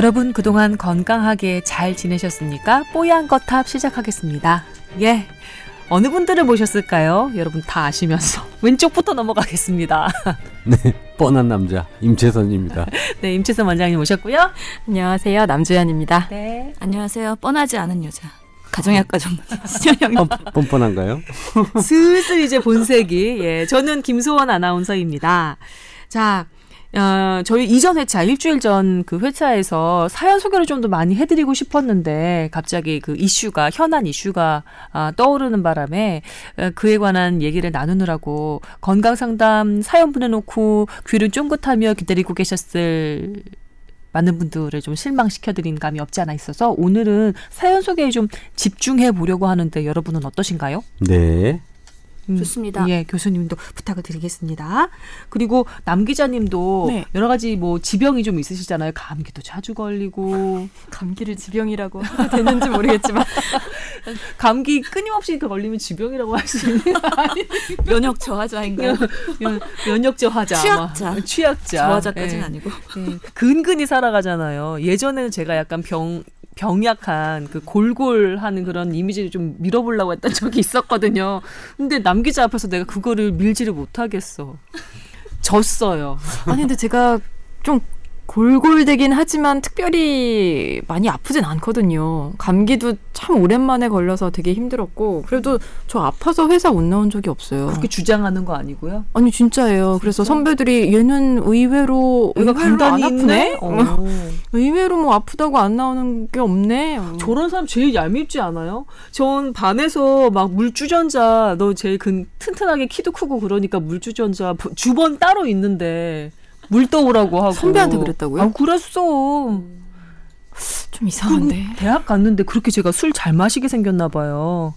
여러분 그동안 건강하게 잘 지내셨습니까? 뽀얀 거탑 시작하겠습니다. 예. 어느 분들을 모셨을까요? 여러분 다 아시면서 왼쪽부터 넘어가겠습니다. 네, 뻔한 남자 임채선입니다. 네, 임채선 원장님 모셨고요. 안녕하세요, 남주현입니다. 네. 안녕하세요. 뻔하지 않은 여자. 가정의학과 전문 신현영 뻔, 뻔뻔한가요? 슬슬 이제 본색이 예, 저는 김소원 아나운서입니다. 자, 어, 저희 이전 회차 일주일 전 그 회차에서 사연 소개를 좀 더 많이 해드리고 싶었는데 갑자기 그 이슈가 현안 이슈가 아, 떠오르는 바람에 어, 그에 관한 얘기를 나누느라고 건강 상담 사연 보내놓고 귀를 쫑긋하며 기다리고 계셨을 많은 분들을 좀 실망시켜드린 감이 없지 않아 있어서 오늘은 사연 소개에 좀 집중해 보려고 하는데 여러분은 어떠신가요? 네. 음, 좋습니다. 예, 교수님도 부탁을 드리겠습니다. 그리고 남 기자님도 네. 여러 가지 뭐 지병이 좀 있으시잖아요. 감기도 자주 걸리고 감기를 지병이라고 해도 되는지 모르겠지만 감기 끊임없이 걸리면 지병이라고 할 수 있는 면역 저하자인가요? 면- 면역 저하자, 아마. 취약자. 취약자, 저하자까지는 예. 아니고. 예, 근근히 살아가잖아요. 예전에는 제가 약간 병 병약한 그 골골하는 그런 이미지를 좀 밀어보려고 했던 적이 있었거든요. 근데 남 기자 앞에서 내가 그거를 밀지를 못하겠어. 졌어요. 아니 근데 제가 좀 골골되긴 하지만 특별히 많이 아프진 않거든요. 감기도 참 오랜만에 걸려서 되게 힘들었고 그래도 저 아파서 회사 못 나온 적이 없어요. 그렇게 주장하는 거 아니고요. 아니 진짜예요. 그래서 선배들이 얘는 의외로 의외로 간단히 안. 아프네. 어. 의외로 뭐 아프다고 안 나오는 게 없네. 어. 저런 사람 제일 얄밉지 않아요? 전 반에서 막 물주전자 너 제일 근 튼튼하게 키도 크고 그러니까 물주전자 부- 주번 따로 있는데 물 떠오라고 하고 선배한테 그랬다고요? 아, 그랬어. 좀 이상한데. 대학 갔는데 그렇게 제가 술 잘 마시게 생겼나 봐요.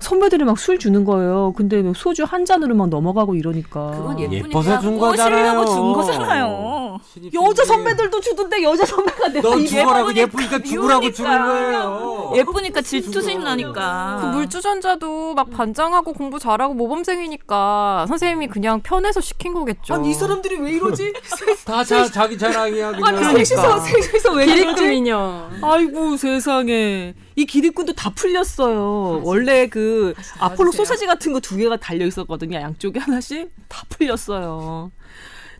선배들이 막 술 주는 거예요. 근데 뭐 소주 한 잔으로 막 넘어가고 이러니까. 그건 예쁘니까 예뻐서 준 거잖아요. 준 거잖아요. 여자 선배들도 주던데 여자 선배가 내가 너이 죽어라고 예쁘니까 예쁘니까 죽으라고 주는. 거예요. 예쁘니까 질투심 나니까. 그 물주전자도 막 반장하고 공부 잘하고 모범생이니까 선생님이 그냥 편해서 시킨 거겠죠. 아니 이 사람들이 왜 이러지? 다 자, 자기 자랑이야 그냥. 아니 셋이서 셋이서 왜 기립금 그러지? 인형. 아이고 세상에 이 기립꾼도 다 풀렸어요. 원래 그 아폴로 소세지 같은 거 두 개가 달려 있었거든요. 양쪽에 하나씩 다 풀렸어요.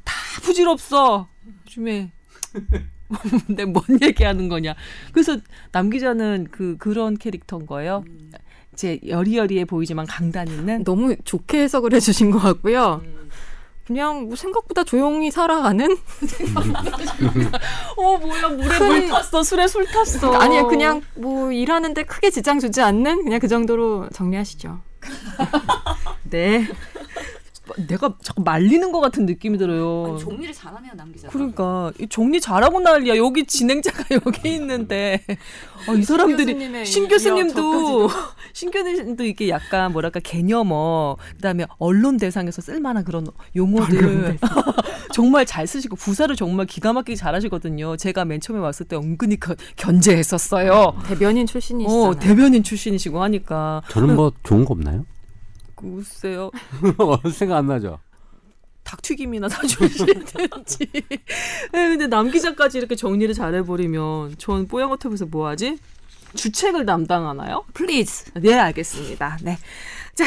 다 부질없어. 요즘에 근데 뭔 얘기하는 거냐. 그래서 남 기자는 그 그런 캐릭터인 거예요. 이제 여리여리해 보이지만 강단 있는 너무 좋게 해석을 해주신 것 같고요. 그냥 뭐 생각보다 조용히 살아가는? 어 뭐야 물에 물 탔어 술에 술 탔어. 아니요. 그냥 뭐 일하는데 크게 지장 주지 않는? 그냥 그 정도로 정리하시죠. 네 내가 자꾸 말리는 것 같은 느낌이 들어요. 아니, 정리를 잘하네요, 남 기자. 그러니까 이 정리 잘하고 난리야. 여기 진행자가 여기 있는데 어, 이 사람들이 신 이- 교수님도 신 교수님도 이게 약간 뭐랄까 개념어 그다음에 언론 대상에서 쓸만한 그런 용어들 정말 잘 쓰시고 부사를 정말 기가 막히게 잘하시거든요. 제가 맨 처음에 왔을 때 은근히 겨- 견제했었어요. 대변인 출신이시잖아요. 어 대변인 출신이시고 하니까 저는 뭐 좋은 거 없나요? 글쎄요 생각 안 나죠. 닭튀김이나 사주시든지. 네, 근데 남 기자까지 이렇게 정리를 잘해버리면 전 뽀얀 거탑에서 뭐하지? 주책을 담당하나요? please. 네, 알겠습니다. 네. 자,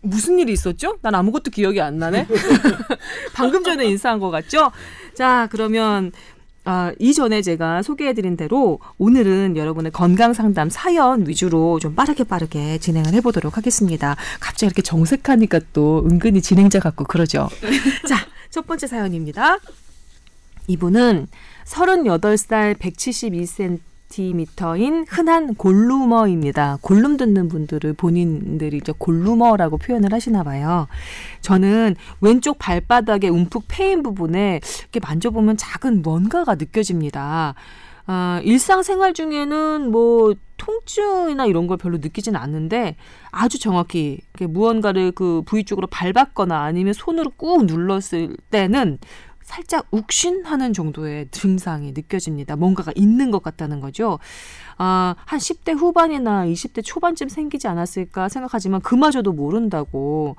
무슨 일이 있었죠? 난 아무것도 기억이 안 나네. 방금 전에 인사한 것 같죠? 자, 그러면 아, 이전에 제가 소개해드린 대로 오늘은 여러분의 건강 상담 사연 위주로 좀 빠르게 빠르게 진행을 해보도록 하겠습니다. 갑자기 이렇게 정색하니까 또 은근히 진행자 같고 그러죠. 자, 첫 번째 사연입니다. 이분은 38살 172cm 인 흔한 골루머입니다. 골룸 듣는 분들을 본인들이 이제 골루머라고 표현을 하시나 봐요. 저는 왼쪽 발바닥의 움푹 패인 부분에 이렇게 만져보면 작은 뭔가가 느껴집니다. 아, 일상생활 중에는 뭐 통증이나 이런 걸 별로 느끼진 않는데 아주 정확히 무언가를 그 부위 쪽으로 밟았거나 아니면 손으로 꾹 눌렀을 때는 살짝 욱신하는 정도의 증상이 느껴집니다. 뭔가가 있는 것 같다는 거죠. 아, 한 10대 후반이나 20대 초반쯤 생기지 않았을까 생각하지만 그마저도 모른다고.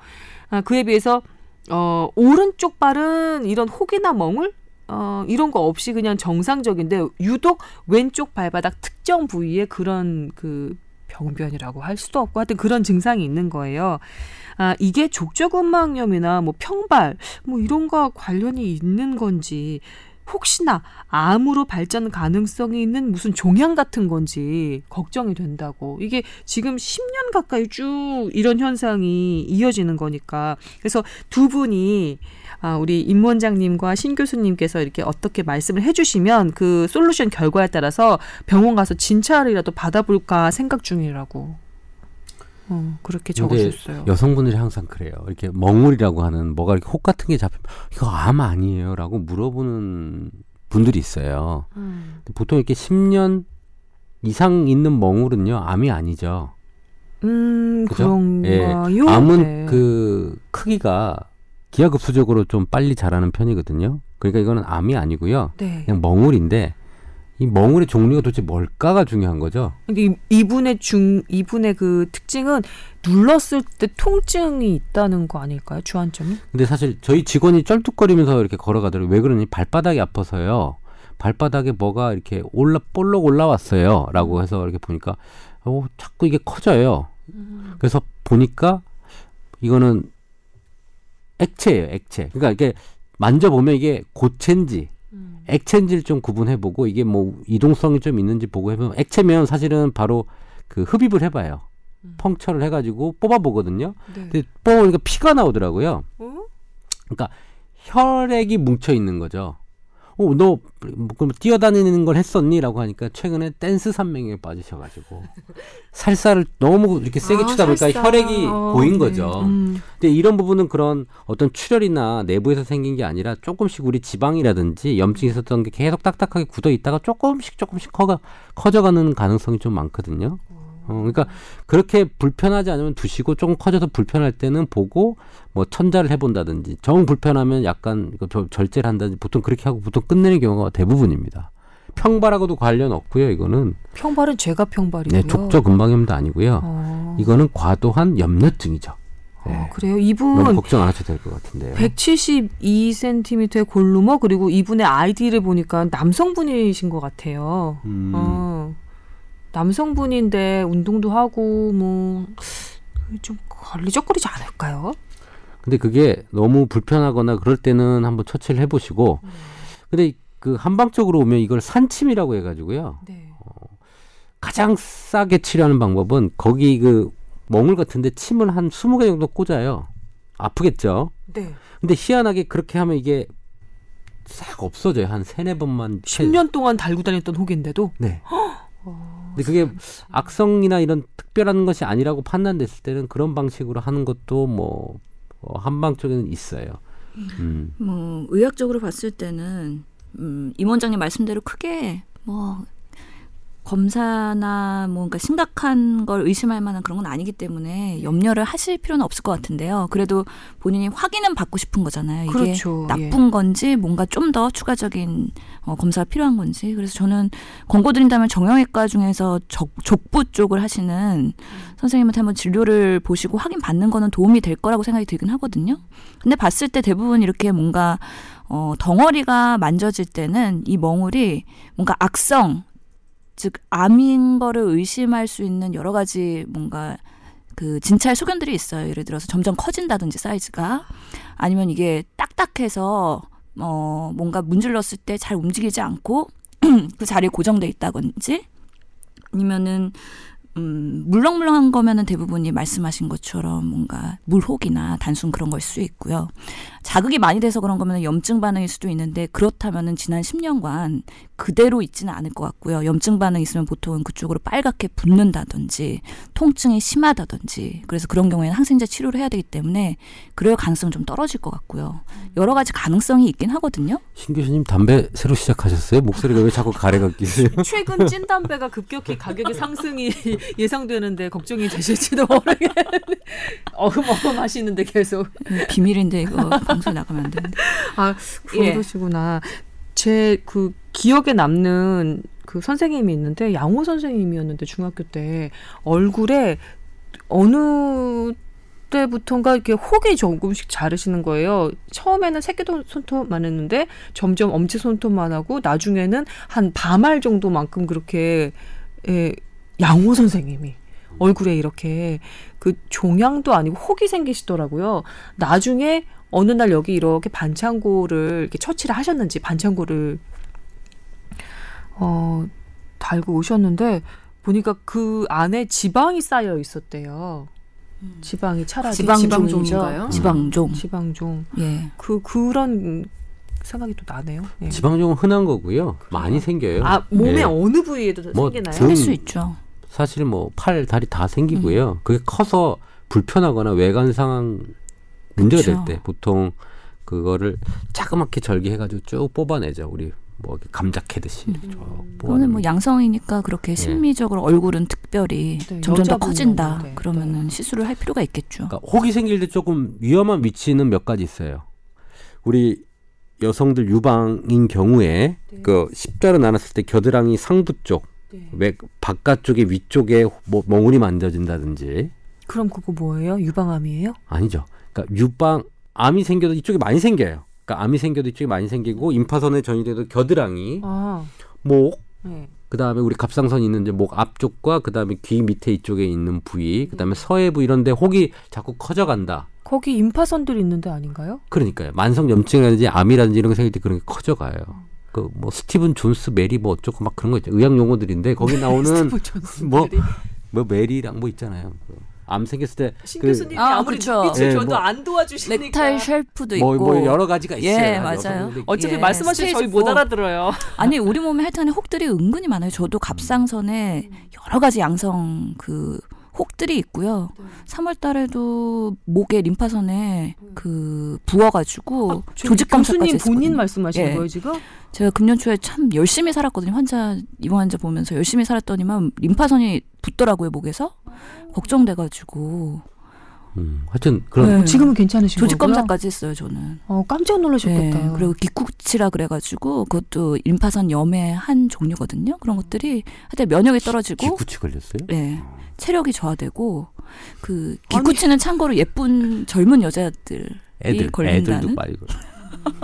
아, 그에 비해서 어, 오른쪽 발은 이런 혹이나 멍을 어, 이런 거 없이 그냥 정상적인데 유독 왼쪽 발바닥 특정 부위에 그런 그 병변이라고 할 수도 없고 하여튼 그런 증상이 있는 거예요. 아, 이게 족저근막염이나 뭐 평발 뭐 이런 거 관련이 있는 건지 혹시나 암으로 발전 가능성이 있는 무슨 종양 같은 건지 걱정이 된다고. 이게 지금 10년 가까이 쭉 이런 현상이 이어지는 거니까. 그래서 두 분이 아, 우리 임 원장님과 신 교수님께서 이렇게 어떻게 말씀을 해주시면 그 솔루션 결과에 따라서 병원 가서 진찰이라도 받아볼까 생각 중이라고. 어, 그렇게 근데 적어주셨어요. 여성분들이 항상 그래요. 이렇게 멍울이라고 하는 뭐가 이렇게 혹 같은 게 잡히면 이거 암 아니에요라고 물어보는 분들이 있어요. 음. 보통 이렇게 10년 이상 있는 멍울은요 암이 아니죠. 음, 그죠? 그런가요? 암은 네. 그 크기가 기하급수적으로 좀 빨리 자라는 편이거든요. 그러니까 이거는 암이 아니고요. 네. 그냥 멍울인데 이 멍울의 종류가 도대체 뭘까가 중요한 거죠. 이게 이분의 중 이분의 그 특징은 눌렀을 때 통증이 있다는 거 아닐까요? 주안점이? 근데 사실 저희 직원이 쩔뚝거리면서 이렇게 걸어가더라고요. 왜 그러니? 발바닥이 아파서요. 발바닥에 뭐가 이렇게 올라 볼록 올라왔어요. 라고 해서 이렇게 보니까 어, 자꾸 이게 커져요. 그래서 보니까 이거는 액체예요, 액체. 그러니까 이게 만져보면 이게 고체인지 액체인지를 좀 구분해보고 이게 뭐 이동성이 좀 있는지 보고 해보면 액체면 사실은 바로 그 흡입을 해봐요. puncture를 해가지고 뽑아보거든요. 네. 근데 뽑아보니까 피가 나오더라고요. 어? 그러니까 혈액이 뭉쳐 있는 거죠. 어, 너 뭐, 그럼 뛰어다니는 걸 했었니?라고 하니까 최근에 댄스 삼매에 빠지셔가지고 살사를 너무 이렇게 세게 아, 추다 보니까 살사. 혈액이 어, 고인 네. 거죠. 음. 근데 이런 부분은 그런 어떤 출혈이나 내부에서 생긴 게 아니라 조금씩 우리 지방이라든지 염증이 있었던 게 계속 딱딱하게 굳어 있다가 조금씩 조금씩 커가 커져가는 가능성이 좀 많거든요. 어, 그러니까 그렇게 불편하지 않으면 두시고 조금 커져서 불편할 때는 보고 뭐 천자를 해본다든지 정 불편하면 약간 절제를 한다든지 보통 그렇게 하고 보통 끝내는 경우가 대부분입니다. 평발하고도 관련 없고요. 이거는 평발은 제가 평발이고요. 네, 족저 근방염도 아니고요. 어. 이거는 과도한 염려증이죠. 네. 어, 그래요. 너무 이분 걱정 안 하셔도 될 것 같은데요. 172cm의 골루머 그리고 이분의 아이디를 보니까 남성분이신 것 같아요. 음. 어, 남성분인데 운동도 하고 뭐 좀 걸리적거리지 않을까요? 근데 그게 너무 불편하거나 그럴 때는 한번 처치를 해보시고 근데 그 한방적으로 오면 이걸 산침이라고 해가지고요. 네. 가장 싸게 치료하는 방법은 거기 그 멍울 같은데 침을 한 20개 정도 꽂아요. 아프겠죠? 네. 근데 희한하게 그렇게 하면 이게 싹 없어져요. 한 세네 번만 채- 10년 동안 달고 다녔던 혹인데도? 네 근데 그게 악성이나 이런 특별한 것이 아니라고 판단됐을 때는 그런 방식으로 하는 것도 뭐 어, 한방적인 있어요 음. 뭐 의학적으로 봤을 때는 음, 임 원장님 말씀대로 크게 뭐 검사나 뭔가 심각한 걸 의심할 만한 그런 건 아니기 때문에 염려를 하실 필요는 없을 것 같은데요. 그래도 본인이 확인은 받고 싶은 거잖아요. 이게 그렇죠. 나쁜 건지 뭔가 좀 더 추가적인 어, 검사가 필요한 건지. 그래서 저는 권고 드린다면 정형외과 중에서 적, 족부 쪽을 하시는 선생님한테 한번 진료를 보시고 확인 받는 거는 도움이 될 거라고 생각이 들긴 하거든요. 근데 봤을 때 대부분 이렇게 뭔가 어, 덩어리가 만져질 때는 이 멍울이 뭔가 악성, 즉 암인 거를 의심할 수 있는 여러 가지 뭔가 그 진찰 소견들이 있어요. 예를 들어서 점점 커진다든지 사이즈가 아니면 이게 딱딱해서 어 뭔가 문질렀을 때 잘 움직이지 않고 그 자리에 고정돼 있다든지 아니면은 음, 물렁물렁한 거면은 대부분이 말씀하신 것처럼 뭔가 물혹이나 단순 그런 걸 수 있고요. 자극이 많이 돼서 그런 거면 염증 반응일 수도 있는데 그렇다면은 지난 10년간 그대로 있지는 않을 것 같고요. 염증 반응 있으면 보통은 그쪽으로 빨갛게 붓는다든지 통증이 심하다든지 그래서 그런 경우에는 항생제 치료를 해야 되기 때문에 그럴 가능성은 좀 떨어질 것 같고요. 여러 가지 가능성이 있긴 하거든요. 신 교수님 담배 새로 시작하셨어요? 목소리가 왜 자꾸 가래가 끼세요? 최근 찐 담배가 급격히 가격의 상승이 예상되는데 걱정이 되실지도 모르겠는데 어흠어흠 하시는데 계속 음, 비밀인데 이거 방송 나가면 안 되는데. 아 예. 그러시구나. 제그 기억에 남는 그 선생님이 있는데 양호 선생님이었는데 중학교 때 얼굴에 어느 때부터인가 이렇게 혹이 조금씩 자르시는 거예요. 처음에는 새끼 손톱만 했는데 점점 엄지 손톱만 하고 나중에는 한 밤알 정도만큼 그렇게 예, 양호 선생님이 얼굴에 이렇게 그 종양도 아니고 혹이 생기시더라고요. 나중에 어느 날 여기 이렇게 반창고를 이렇게 처치를 하셨는지 반창고를 어 달고 오셨는데 보니까 그 안에 지방이 쌓여 있었대요. 지방이 차라리 지방종이죠. 지방종이죠. 지방종. 지방종. 예. 그 그런 생각이 또 나네요. 예. 지방종은 흔한 거고요. 많이 생겨요. 아 몸의 예. 어느 부위에도 뭐 생기나요? 등- 할수 있죠. 사실 뭐 팔, 다리 다 생기고요. 그게 커서 불편하거나 외관 상황 문제가. 될 때 보통 그거를 자그맣게 절개해가지고 쭉 뽑아내죠. 우리 뭐 감자 캐듯이 이렇게 쭉 그거는 뽑아내면. 뭐 양성이니까 그렇게 심미적으로 얼굴은 특별히 네, 점점 더 커진다. 네, 그러면은 시술을 할 필요가 있겠죠. 그러니까 혹이 생길 때 조금 위험한 위치는 몇 가지 있어요. 우리 여성들 유방인 경우에 그 십자로 나눴을 때 겨드랑이 상부 쪽, 네. 외 바깥쪽에 위쪽에 뭐 멍울이 만져진다든지 그럼 그거 뭐예요? 유방암이에요? 아니죠. 그러니까 유방 암이 생겨도 이쪽에 많이 생겨요. 그러니까 암이 생겨도 이쪽에 많이 생기고 임파선에 전이돼도 겨드랑이, 아, 목, 네. 그다음에 우리 갑상선 있는 이제 목 앞쪽과 그다음에 귀 밑에 이쪽에 있는 부위, 그다음에 서혜부 이런 데 혹이 자꾸 커져 간다. 거기 임파선들이 있는데 아닌가요? 그러니까요. 만성 염증이라든지 암이라든지 이런 거 생길 때 그런 게 커져 가요. 그 뭐 스티븐 존스 메리 뭐 어쩌고 막 그런 거 있죠. 의학 용어들인데 거기 나오는 뭐. 뭐 메리랑 뭐 있잖아요. 그암 생겼을 때 신 그- 교수님이 아, 아무리 그쵸. 눈빛을 예, 줘도 뭐- 안 도와주시니까 넥타이 쉘프도 있고 뭐, 뭐 여러 가지가 있어요. 예. 맞아요. 어차피 예, 말씀하시면 저희 못 알아들어요. 아니 우리 몸에 하여튼 혹들이 은근히 많아요. 저도 갑상선에 여러 가지 양성 그 혹들이 있고요. 3월 달에도 목에 림파선에 그 부어가지고 조직 검사까지 교수님 했었거든요. 본인 말씀하시는 예. 거예요 지금? 제가 금년 초에 참 열심히 살았거든요. 환자 입원 환자 보면서 열심히 살았더니만 림파선이 붙더라고요 목에서 걱정돼가지고 음, 하여튼 그런 네. 지금은 괜찮으신 조직 거고요? 검사까지 했어요 저는. 어 깜짝 놀라셨겠다. 네, 그리고 기쿠치라 그래가지고 그것도 림파선 염의 한 종류거든요. 그런 것들이 하여튼 면역이 떨어지고 기구치 걸렸어요? 네. 체력이 저하되고 그 기쿠치는 참고로 예쁜 젊은 여자들이 애들 걸린다는 애들도 빨리 걸-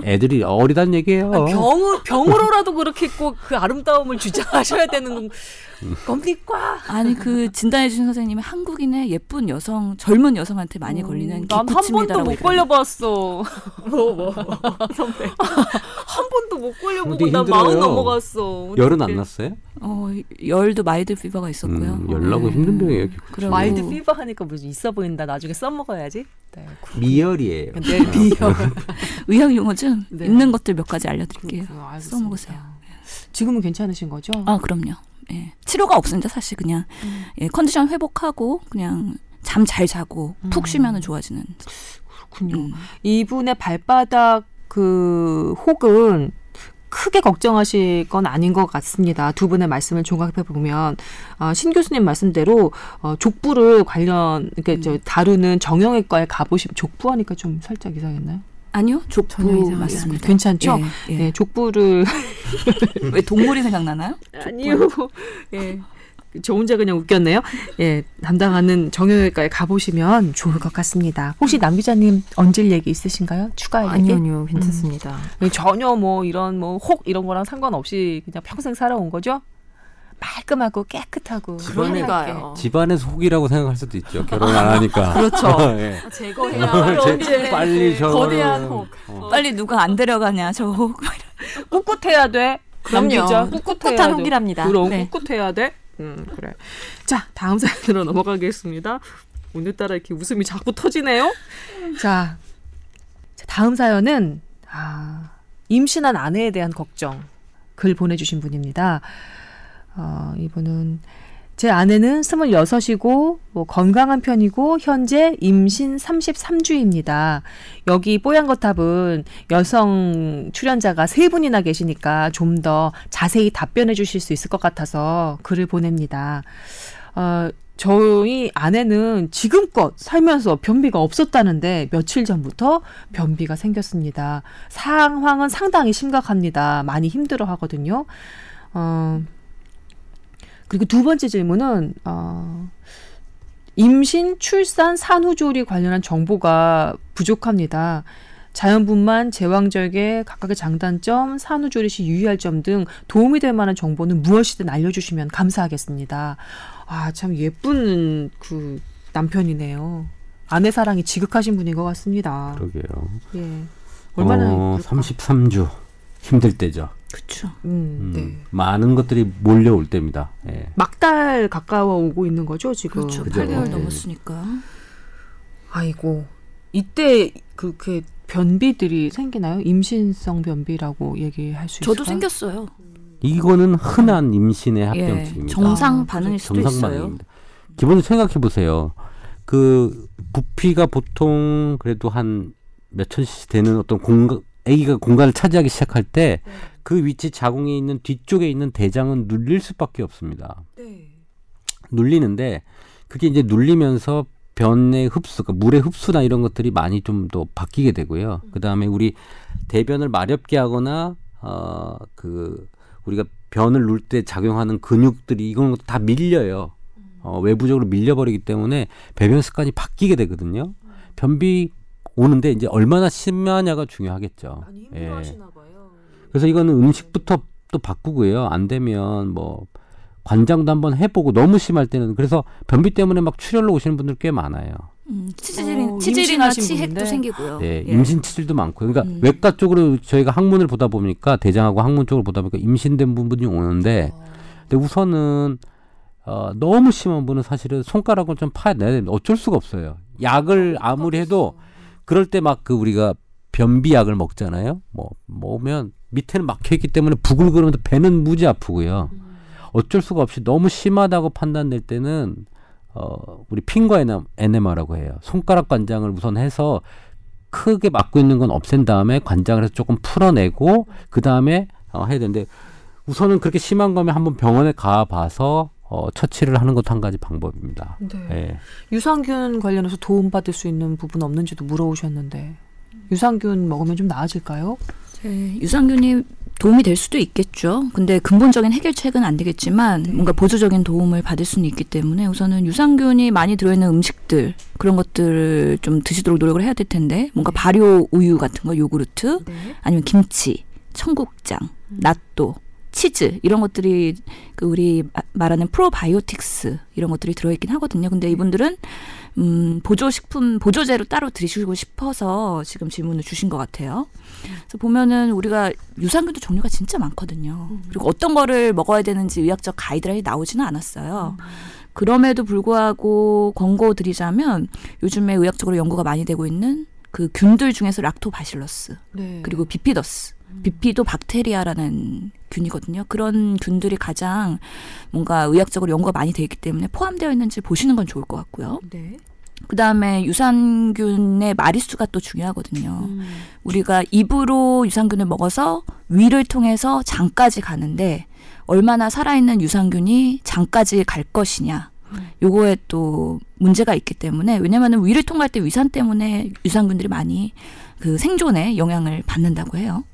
애들이 어리단 얘기예요. 병으, 병으로라도 그렇게 꼭 그 아름다움을 주장하셔야 되는 겁니까? 아니 그 진단해 주신 선생님이 한국인의 예쁜 여성 젊은 여성한테 많이 걸리는 음, 난한 번도 못. 걸려봤어. 뭐 뭐. 선배. 한 번도 못 걸려보고 힘들어요. 마흔 넘어갔어. 열은. 안 났어요? 어 열도 mild fever가 있었고요. 음, 열나고 네. 힘든 병이에요. 그리고 mild fever 하니까 무슨 있어 보인다. 나중에 써먹어야지. 네. 미열이에요. 근데 미열. 의학 용어 좀 네. 있는 것들 몇 가지 알려드릴게요. 그렇구나. 써먹으세요. 지금은 괜찮으신 거죠? 아 그럼요. 예. 치료가 없습니다 사실 그냥 예, 컨디션 회복하고 그냥 잠 잘 자고 푹 쉬면은 좋아지는. 그렇군요. 음. 이분의 발바닥 그 혹은 크게 걱정하실 건 아닌 것 같습니다. 두 분의 말씀을 종합해 보면 어, 신 교수님 말씀대로 어, 족부를 관련 이렇게 저 다루는 정형외과에 가보시면 족부하니까 좀 살짝 이상했나요? 아니요 족부 전혀 이상 맞습니다. 괜찮죠? 예, 예. 네, 족부를 왜 동물이 생각나나요? 아니요. 예. 저 혼자 그냥 웃겼네요. 예, 담당하는 정형외과에 가보시면 좋을 것 같습니다. 혹시 남 기자님 얹을 얘기 있으신가요? 추가할 얘기? 아니요, 아니요, 괜찮습니다. 예, 전혀 뭐 이런 뭐 혹 이런 거랑 상관없이 그냥 평생 살아온 거죠. 말끔하고 깨끗하고 집안에- 그러니까요. 집안에서 혹이라고 생각할 수도 있죠. 결혼 안 하니까. 그렇죠. 예. 제거해야 제- 빨리 저 거대한 혹. 빨리 누가 안 데려가냐 저 혹. 꿋꿋해야 돼. 그럼요. 꿋꿋한 돼. 혹이랍니다. 그럼 네. 꿋꿋해야 돼. 음 그래. 자 다음 사연으로 넘어가겠습니다. 오늘따라 이렇게 웃음이 자꾸 터지네요. 자, 자, 다음 사연은 아, 임신한 아내에 대한 걱정 글 보내주신 분입니다. 어, 이분은 제 아내는 26이고 뭐 건강한 편이고 현재 임신 33주입니다. 여기 뽀얀 거탑은 여성 출연자가 세 분이나 계시니까 좀 더 자세히 답변해 주실 수 있을 것 같아서 글을 보냅니다. 어, 저희 아내는 지금껏 살면서 변비가 없었다는데 며칠 전부터 변비가 생겼습니다. 상황은 상당히 심각합니다. 많이 힘들어 하거든요. 어, 그리고 두 번째 질문은, 어, 임신, 출산, 산후조리 관련한 정보가 부족합니다. 자연분만, 제왕절개, 각각의 장단점, 산후조리 시 유의할 점 등 도움이 될 만한 정보는 무엇이든 알려주시면 감사하겠습니다. 아, 참 예쁜 그 남편이네요. 아내 사랑이 지극하신 분인 것 같습니다. 그러게요. 예. 얼마나 어, 예쁠까? 33주 힘들 때죠. 그렇죠. 음, 음, 네. 많은 것들이 몰려올 때입니다. 예. 막달 가까워 오고 있는 거죠 지금. 그렇죠. 그죠. 8개월 네. 넘었으니까. 아이고 이때 그그 변비들이 생기나요? 임신성 변비라고 얘기할 수 있어요. 저도 생겼어요. 이거는 흔한 임신의 예, 합병증입니다. 정상 아, 반응일 수도 정상 있어요. 반응입니다. 기본적으로 생각해 보세요. 그 부피가 보통 그래도 한 몇천 cc 되는 어떤 공간 아기가 공간을 차지하기 시작할 때 그 위치 자궁에 있는 뒤쪽에 있는 대장은 눌릴 수밖에 없습니다. 네. 눌리는데 그게 이제 눌리면서 변의 흡수, 그러니까 물의 흡수나 이런 것들이 많이 좀 더 바뀌게 되고요. 그 다음에 우리 대변을 마렵게 하거나 어 그 우리가 변을 눌 때 작용하는 근육들이 이건 다 밀려요. 어, 외부적으로 밀려버리기 때문에 배변 습관이 바뀌게 되거든요. 변비 오는데 이제 얼마나 심하냐가 중요하겠죠. 예. 그래서 이거는 음식부터 또 바꾸고요. 안 되면 뭐 관장도 한번 해보고 너무 심할 때는 그래서 변비 때문에 막 출혈로 오시는 분들 꽤 많아요. 음, 치질이, 어, 치질이나 치핵도 분인데. 생기고요. 네, 예. 임신 치질도 많고요. 그러니까 음. 외과 쪽으로 저희가 항문을 보다 보니까 대장하고 항문 쪽을 보다 보니까 임신된 분들이 오는데, 근데 우선은 어, 너무 심한 분은 사실은 손가락을 좀 파내야 됩니다. 어쩔 수가 없어요. 약을 아무리 해도 그럴 때 막 그 우리가 변비약을 먹잖아요. 뭐 먹으면 밑에는 막혀 있기 때문에 부글거리면서 배는 무지 아프고요. 어쩔 수가 없이 너무 심하다고 판단될 때는 어 우리 핑거 에네마라고 해요. 손가락 관장을 우선 해서 크게 막고 있는 건 없앤 다음에 관장을 해서 조금 풀어내고 그 다음에 어, 해야 되는데 우선은 그렇게 심한 거면 한번 병원에 가봐서 어, 처치를 하는 것도 한 가지 방법입니다. 네. 예. 유산균 관련해서 도움 받을 수 있는 부분 없는지도 물어오셨는데 유산균 먹으면 좀 나아질까요? 네, 유산균이 도움이 될 수도 있겠죠. 근데 근본적인 해결책은 안 되겠지만 네. 뭔가 보조적인 도움을 받을 수는 있기 때문에 우선은 유산균이 많이 들어있는 음식들 그런 것들을 좀 드시도록 노력을 해야 될 텐데 뭔가 발효 우유 같은 거 요구르트 네. 아니면 김치, 청국장, 낫또, 치즈 이런 것들이 그 우리 마- 말하는 프로바이오틱스 이런 것들이 들어있긴 하거든요. 근데 이분들은 음, 보조식품 보조제로 따로 드시고 싶어서 지금 질문을 주신 것 같아요. 그래서 보면은 우리가 유산균도 종류가 진짜 많거든요. 그리고 어떤 거를 먹어야 되는지 의학적 가이드라인이 나오지는 않았어요. 그럼에도 불구하고 권고 드리자면 요즘에 의학적으로 연구가 많이 되고 있는 그 균들 중에서 락토바실러스 네. 그리고 비피더스, 비피도 박테리아라는 균이거든요. 그런 균들이 가장 뭔가 의학적으로 연구가 많이 되어 있기 때문에 포함되어 있는지 보시는 건 좋을 것 같고요. 네. 그 다음에 유산균의 마리수가 또 중요하거든요. 음. 우리가 입으로 유산균을 먹어서 위를 통해서 장까지 가는데 얼마나 살아있는 유산균이 장까지 갈 것이냐. 요거에 또 문제가 있기 때문에 왜냐면은 위를 통과할 때 위산 때문에 유산균들이 많이 그 생존에 영향을 받는다고 해요.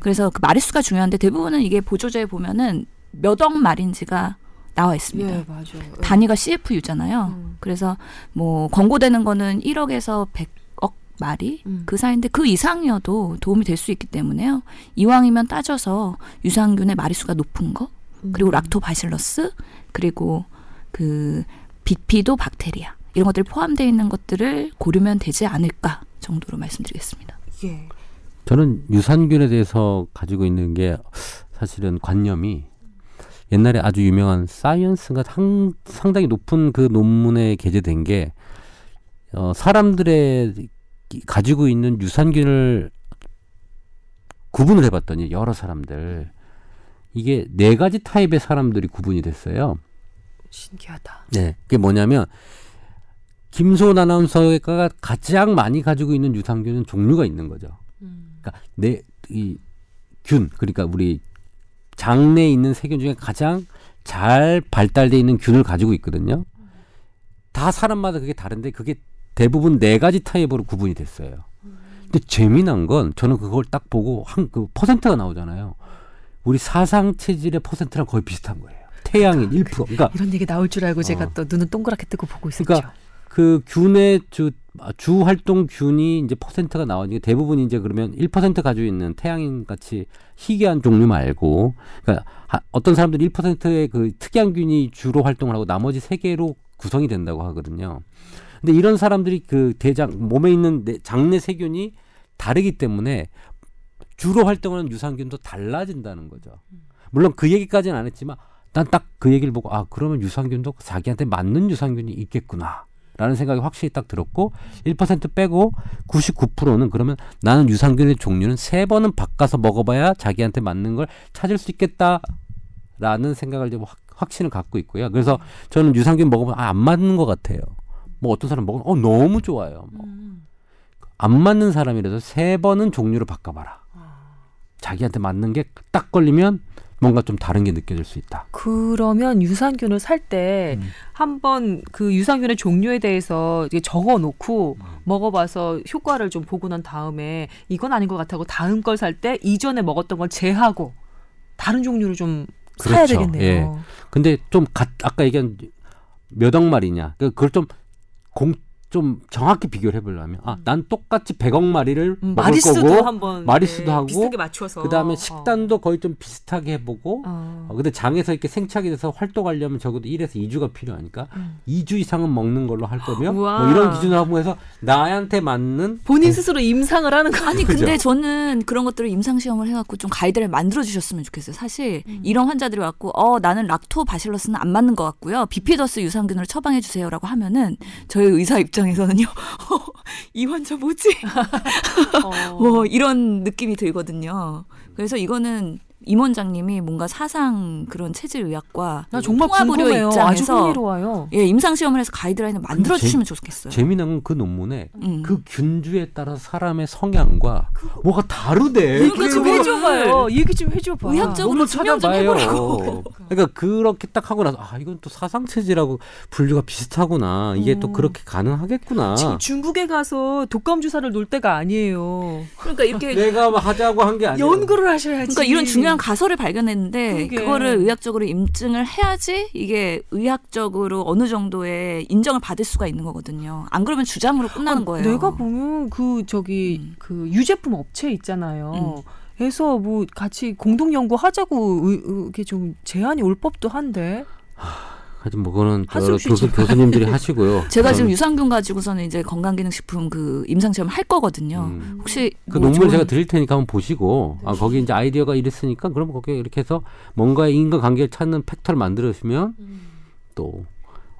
그래서 그 마리수가 중요한데 대부분은 이게 보조제에 보면은 몇 억 마린지가 나와 있습니다. 예, 맞아요. 단위가 CFU잖아요. 음. 그래서 뭐 권고되는 거는 1억에서 100억 마리 음. 그 사이인데 그 이상이어도 도움이 될 수 있기 때문에요. 이왕이면 따져서 유산균의 마리수가 높은 거 그리고 음. 락토바실러스 그리고 그 비피도 박테리아 이런 것들이 포함되어 있는 것들을 고르면 되지 않을까 정도로 말씀드리겠습니다. 예. 저는 유산균에 대해서 가지고 있는 게 사실은 관념이 옛날에 아주 유명한 사이언스가 상, 상당히 높은 그 논문에 게재된 게 어, 사람들의 이- 가지고 있는 유산균을 구분을 해봤더니 여러 사람들 이게 네 가지 타입의 사람들이 구분이 됐어요. 신기하다. 네, 그게 뭐냐면 김소은 아나운서가 가장 많이 가지고 있는 유산균은 종류가 있는 거죠. 음. 그러니까 내 이 균 그러니까 우리 장내에 있는 세균 중에 가장 잘 발달돼 있는 균을 가지고 있거든요. 다 사람마다 그게 다른데 그게 대부분 네 가지 타입으로 구분이 됐어요. 근데 재미난 건 저는 그걸 딱 보고 한 그 퍼센트가 나오잖아요. 우리 사상 체질의 퍼센트랑 거의 비슷한 거예요. 태양인 1%. 그러니까 이런 얘기 나올 줄 알고 제가 어. 또 눈은 동그랗게 뜨고 보고 있었죠. 그러니까 그 균의 주, 주 활동 균이 이제 퍼센트가 나오니까 대부분 이제 그러면 1% 가지고 있는 태양인 같이 희귀한 종류 말고 그러니까 하- 어떤 사람들이 1%의 그 특이한 균이 주로 활동을 하고 나머지 세 개로 구성이 된다고 하거든요. 근데 이런 사람들이 그 대장 몸에 있는 내- 장내 세균이 다르기 때문에 주로 활동하는 유산균도 달라진다는 거죠. 물론 그 얘기까지는 안 했지만 난 딱 그 얘기를 보고 아 그러면 유산균도 자기한테 맞는 유산균이 있겠구나. 라는 생각이 확실히 딱 들었고 1% 빼고 99%는 그러면 나는 유산균의 종류는 세 번은 바꿔서 먹어봐야 자기한테 맞는 걸 찾을 수 있겠다 라는 생각을 좀 확, 확신을 갖고 있고요. 그래서 저는 유산균 먹으면 아, 안 맞는 것 같아요. 뭐 어떤 사람 먹으면 어 너무 좋아요. 뭐. 안 맞는 사람이라도 세 번은 종류를 바꿔봐라. 자기한테 맞는 게 딱 걸리면 뭔가 좀 다른 게 느껴질 수 있다. 그러면 유산균을 살때 음. 한번 그 유산균의 종류에 대해서 적어 놓고 음. 먹어봐서 효과를 좀 보고 난 다음에 이건 아닌 것 같다고 다음 걸 살 때 이전에 먹었던 걸 제하고 다른 종류를 좀 사야 그렇죠. 되겠네요. 예. 근데 좀 가, 아까 얘기한 몇억 마리냐. 그- 그걸 좀 공, 좀 정확히 비교를 해보려면 아, 난 똑같이 100억 마리를 음, 먹을 마리수도 거고 한번 마리수도 네, 하고 비슷하게 맞춰서 그다음에 식단도 거의 좀 비슷하게 해보고 어. 어, 근데 장에서 이렇게 생착이 돼서 활동하려면 적어도 1에서 2주가 필요하니까 음. 2주 이상은 먹는 걸로 할 거면 우와. 뭐 이런 기준을 하고 해서 나한테 맞는 본인 스스로 임상을 하는 거 아니? 근데 저는 그런 것들을 임상 시험을 해갖고 좀 가이드를 만들어 주셨으면 좋겠어요. 사실 이런 환자들이 왔고 어 나는 락토바실러스는 안 맞는 것 같고요. 비피더스 유산균으로 처방해 주세요라고 하면은 저희 의사 입장 에서는요. 이 환자 뭐지? 어. 뭐 이런 느낌이 들거든요. 그래서 이거는 임 원장님이 뭔가 사상 그런 체질 의학과 나 정말 궁금해요. 아주 입장에서 흥미로워요. 예 임상 시험을 해서 가이드라인을 만들어 재- 주시면 좋겠어요. 재미난 건 그 논문에 음. 그 균주에 따라 사람의 성향과 뭐가 다르대. 그러니까 얘기 좀 그거를 해줘봐요. 얘기 좀 해줘봐. 의학적으로 좀 찾아봐요. 해보라고. 그러니까 그렇게 딱 하고 나서 아 이건 또 사상 체질하고 분류가 비슷하구나. 이게 또 어. 그렇게 가능하겠구나. 지금 중국에 가서 독감 주사를 놓을 때가 아니에요. 그러니까 이렇게 내가 하자고 한 게 아니야. 연구를 하셔야지. 그러니까 이런 중요한 가설을 발견했는데 그러게. 그거를 의학적으로 임증을 해야지 이게 의학적으로 어느 정도의 인정을 받을 수가 있는 거거든요. 안 그러면 주장으로 끝나는 아, 거예요. 내가 보면 그 저기 음. 그 유제품 업체 있잖아요. 해서 뭐 같이 공동 연구하자고 이렇게 좀 제안이 올 법도 한데. 하여튼 뭐 그거는 교수, 마. 교수님들이 하시고요. 제가 지금 저는, 유산균 가지고서는 이제 건강기능식품 그 임상 시험을 할 거거든요. 음, 혹시 그 뭐 논문 을 좋은- 제가 드릴 테니까 한번 보시고 아 거기 이제 아이디어가 이랬으니까 그럼 거기 이렇게 해서 뭔가의 인과관계를 찾는 팩터를 만들어주면 또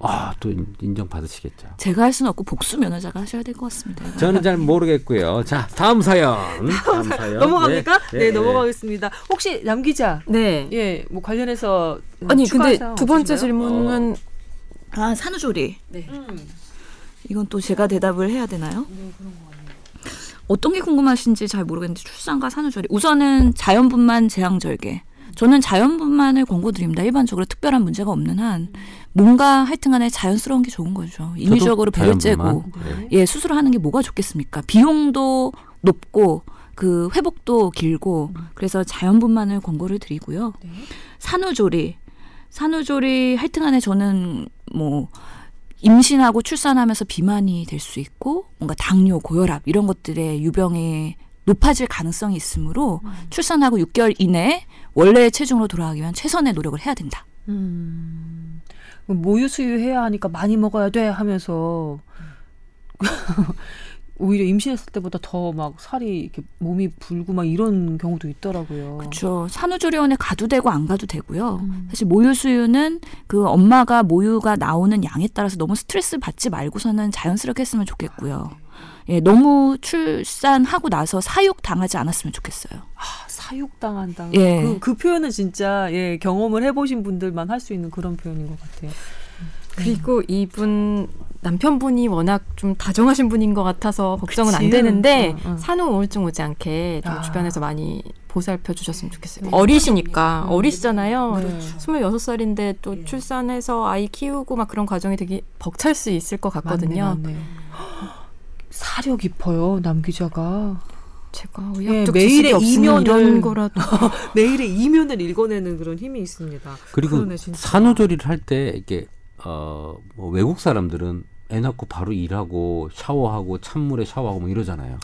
아, 또 인정 받으시겠죠. 제가 할 수는 없고 복수 면허자가 하셔야 될 것 같습니다. 저는 잘 모르겠고요. 자, 다음 사연. 다음 사연. 넘어갑니까? 네, 네. 넘어가겠습니다. 혹시 남 기자, 네. 예, 뭐 관련해서 아니 근데 두 번째 없으신가요? 질문은 아 산후조리. 음. 이건 또 제가 대답을 해야 되나요? 어떤 게 궁금하신지 잘 모르겠는데 출산과 산후조리. 우선은 자연분만 제왕절개. 저는 자연분만을 권고드립니다. 일반적으로 특별한 문제가 없는 한 뭔가 하여튼 간에 자연스러운 게 좋은 거죠. 인위적으로 배를 째고 네. 예 수술을 하는 게 뭐가 좋겠습니까? 비용도 높고 그 회복도 길고 그래서 자연분만을 권고를 드리고요. 네. 산후조리 산후조리 하여튼 간에 저는 뭐 임신하고 출산하면서 비만이 될 수 있고 뭔가 당뇨, 고혈압 이런 것들의 유병이 높아질 가능성이 있으므로 출산하고 6개월 이내에 원래의 체중으로 돌아가기 위한 최선의 노력을 해야 된다. 음. 모유 수유해야 하니까 많이 먹어야 돼 하면서 오히려 임신했을 때보다 더 막 살이 이렇게 몸이 불고 막 이런 경우도 있더라고요. 그렇죠. 산후조리원에 가도 되고 안 가도 되고요. 음. 사실 모유 수유는 그 엄마가 모유가 나오는 양에 따라서 너무 스트레스 받지 말고서는 자연스럽게 했으면 좋겠고요. 예, 너무 출산하고 나서 사육 당하지 않았으면 좋겠어요. 아, 사육 당한다. 예. 그, 그 표현은 진짜 예, 경험을 해보신 분들만 할 수 있는 그런 표현인 것 같아요. 그리고 이분 남편분이 워낙 좀 다정하신 분인 것 같아서 걱정은 그치. 안 되는데 어, 어. 산후 우울증 오지 않게 좀 아. 주변에서 많이 보살펴 주셨으면 좋겠어요. 네. 어리시니까 음. 어리시잖아요. 네. 26살인데 또 출산해서 아이 키우고 막 그런 과정이 되게 벅찰 수 있을 것 같거든요. 맞네, 맞네. 사려 깊어요 남 기자가. 제가 예, 의학적 매일의 이면을- 거라도 매일의 이면을 읽어내는 그런 힘이 있습니다. 그리고. 산후조리를 할 때 이게 어, 뭐 외국 사람들은 애 낳고 바로 일하고 샤워하고 찬물에 샤워하고 뭐 이러잖아요.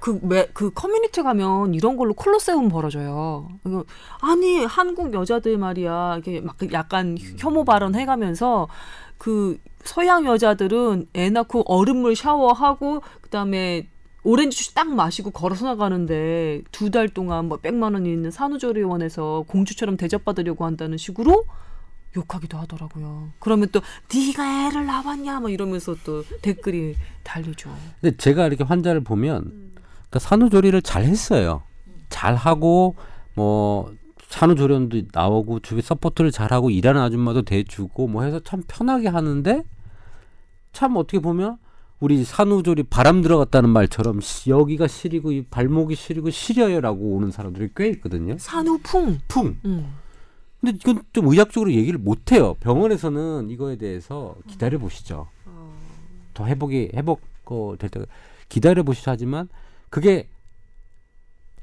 그, 매, 그 커뮤니티 가면 이런 걸로 콜로세움 벌어져요. 아니, 한국 여자들 말이야. 이게 막 약간 혐오 발언 해가면서 그 서양 여자들은 애 낳고 얼음물 샤워하고 그다음에 오렌지 주스 딱 마시고 걸어서 나가는데 두 달 동안 뭐 백만 원이 있는 산후조리원에서 공주처럼 대접받으려고 한다는 식으로 욕하기도 하더라고요. 그러면 또 네가 애를 낳았냐 막 이러면서 또 댓글이 달리죠. 근데 제가 이렇게 환자를 보면 그러니까 산후조리를 잘 했어요. 잘 하고 뭐 산후조리원도 나오고 주변 support를 잘 하고 일하는 아줌마도 대주고 뭐 해서 참 편하게 하는데 참 어떻게 보면 우리 산후조리 바람 들어갔다는 말처럼 시- 여기가 시리고 이 발목이 시리고 시려요라고 오는 사람들이 꽤 있거든요. 산후풍. 풍. 음. 근데 이건 좀 의학적으로 얘기를 못 해요. 병원에서는 이거에 대해서 기다려 보시죠. 더 회복이 회복 어, 될때 기다려 보시죠 하지만 그게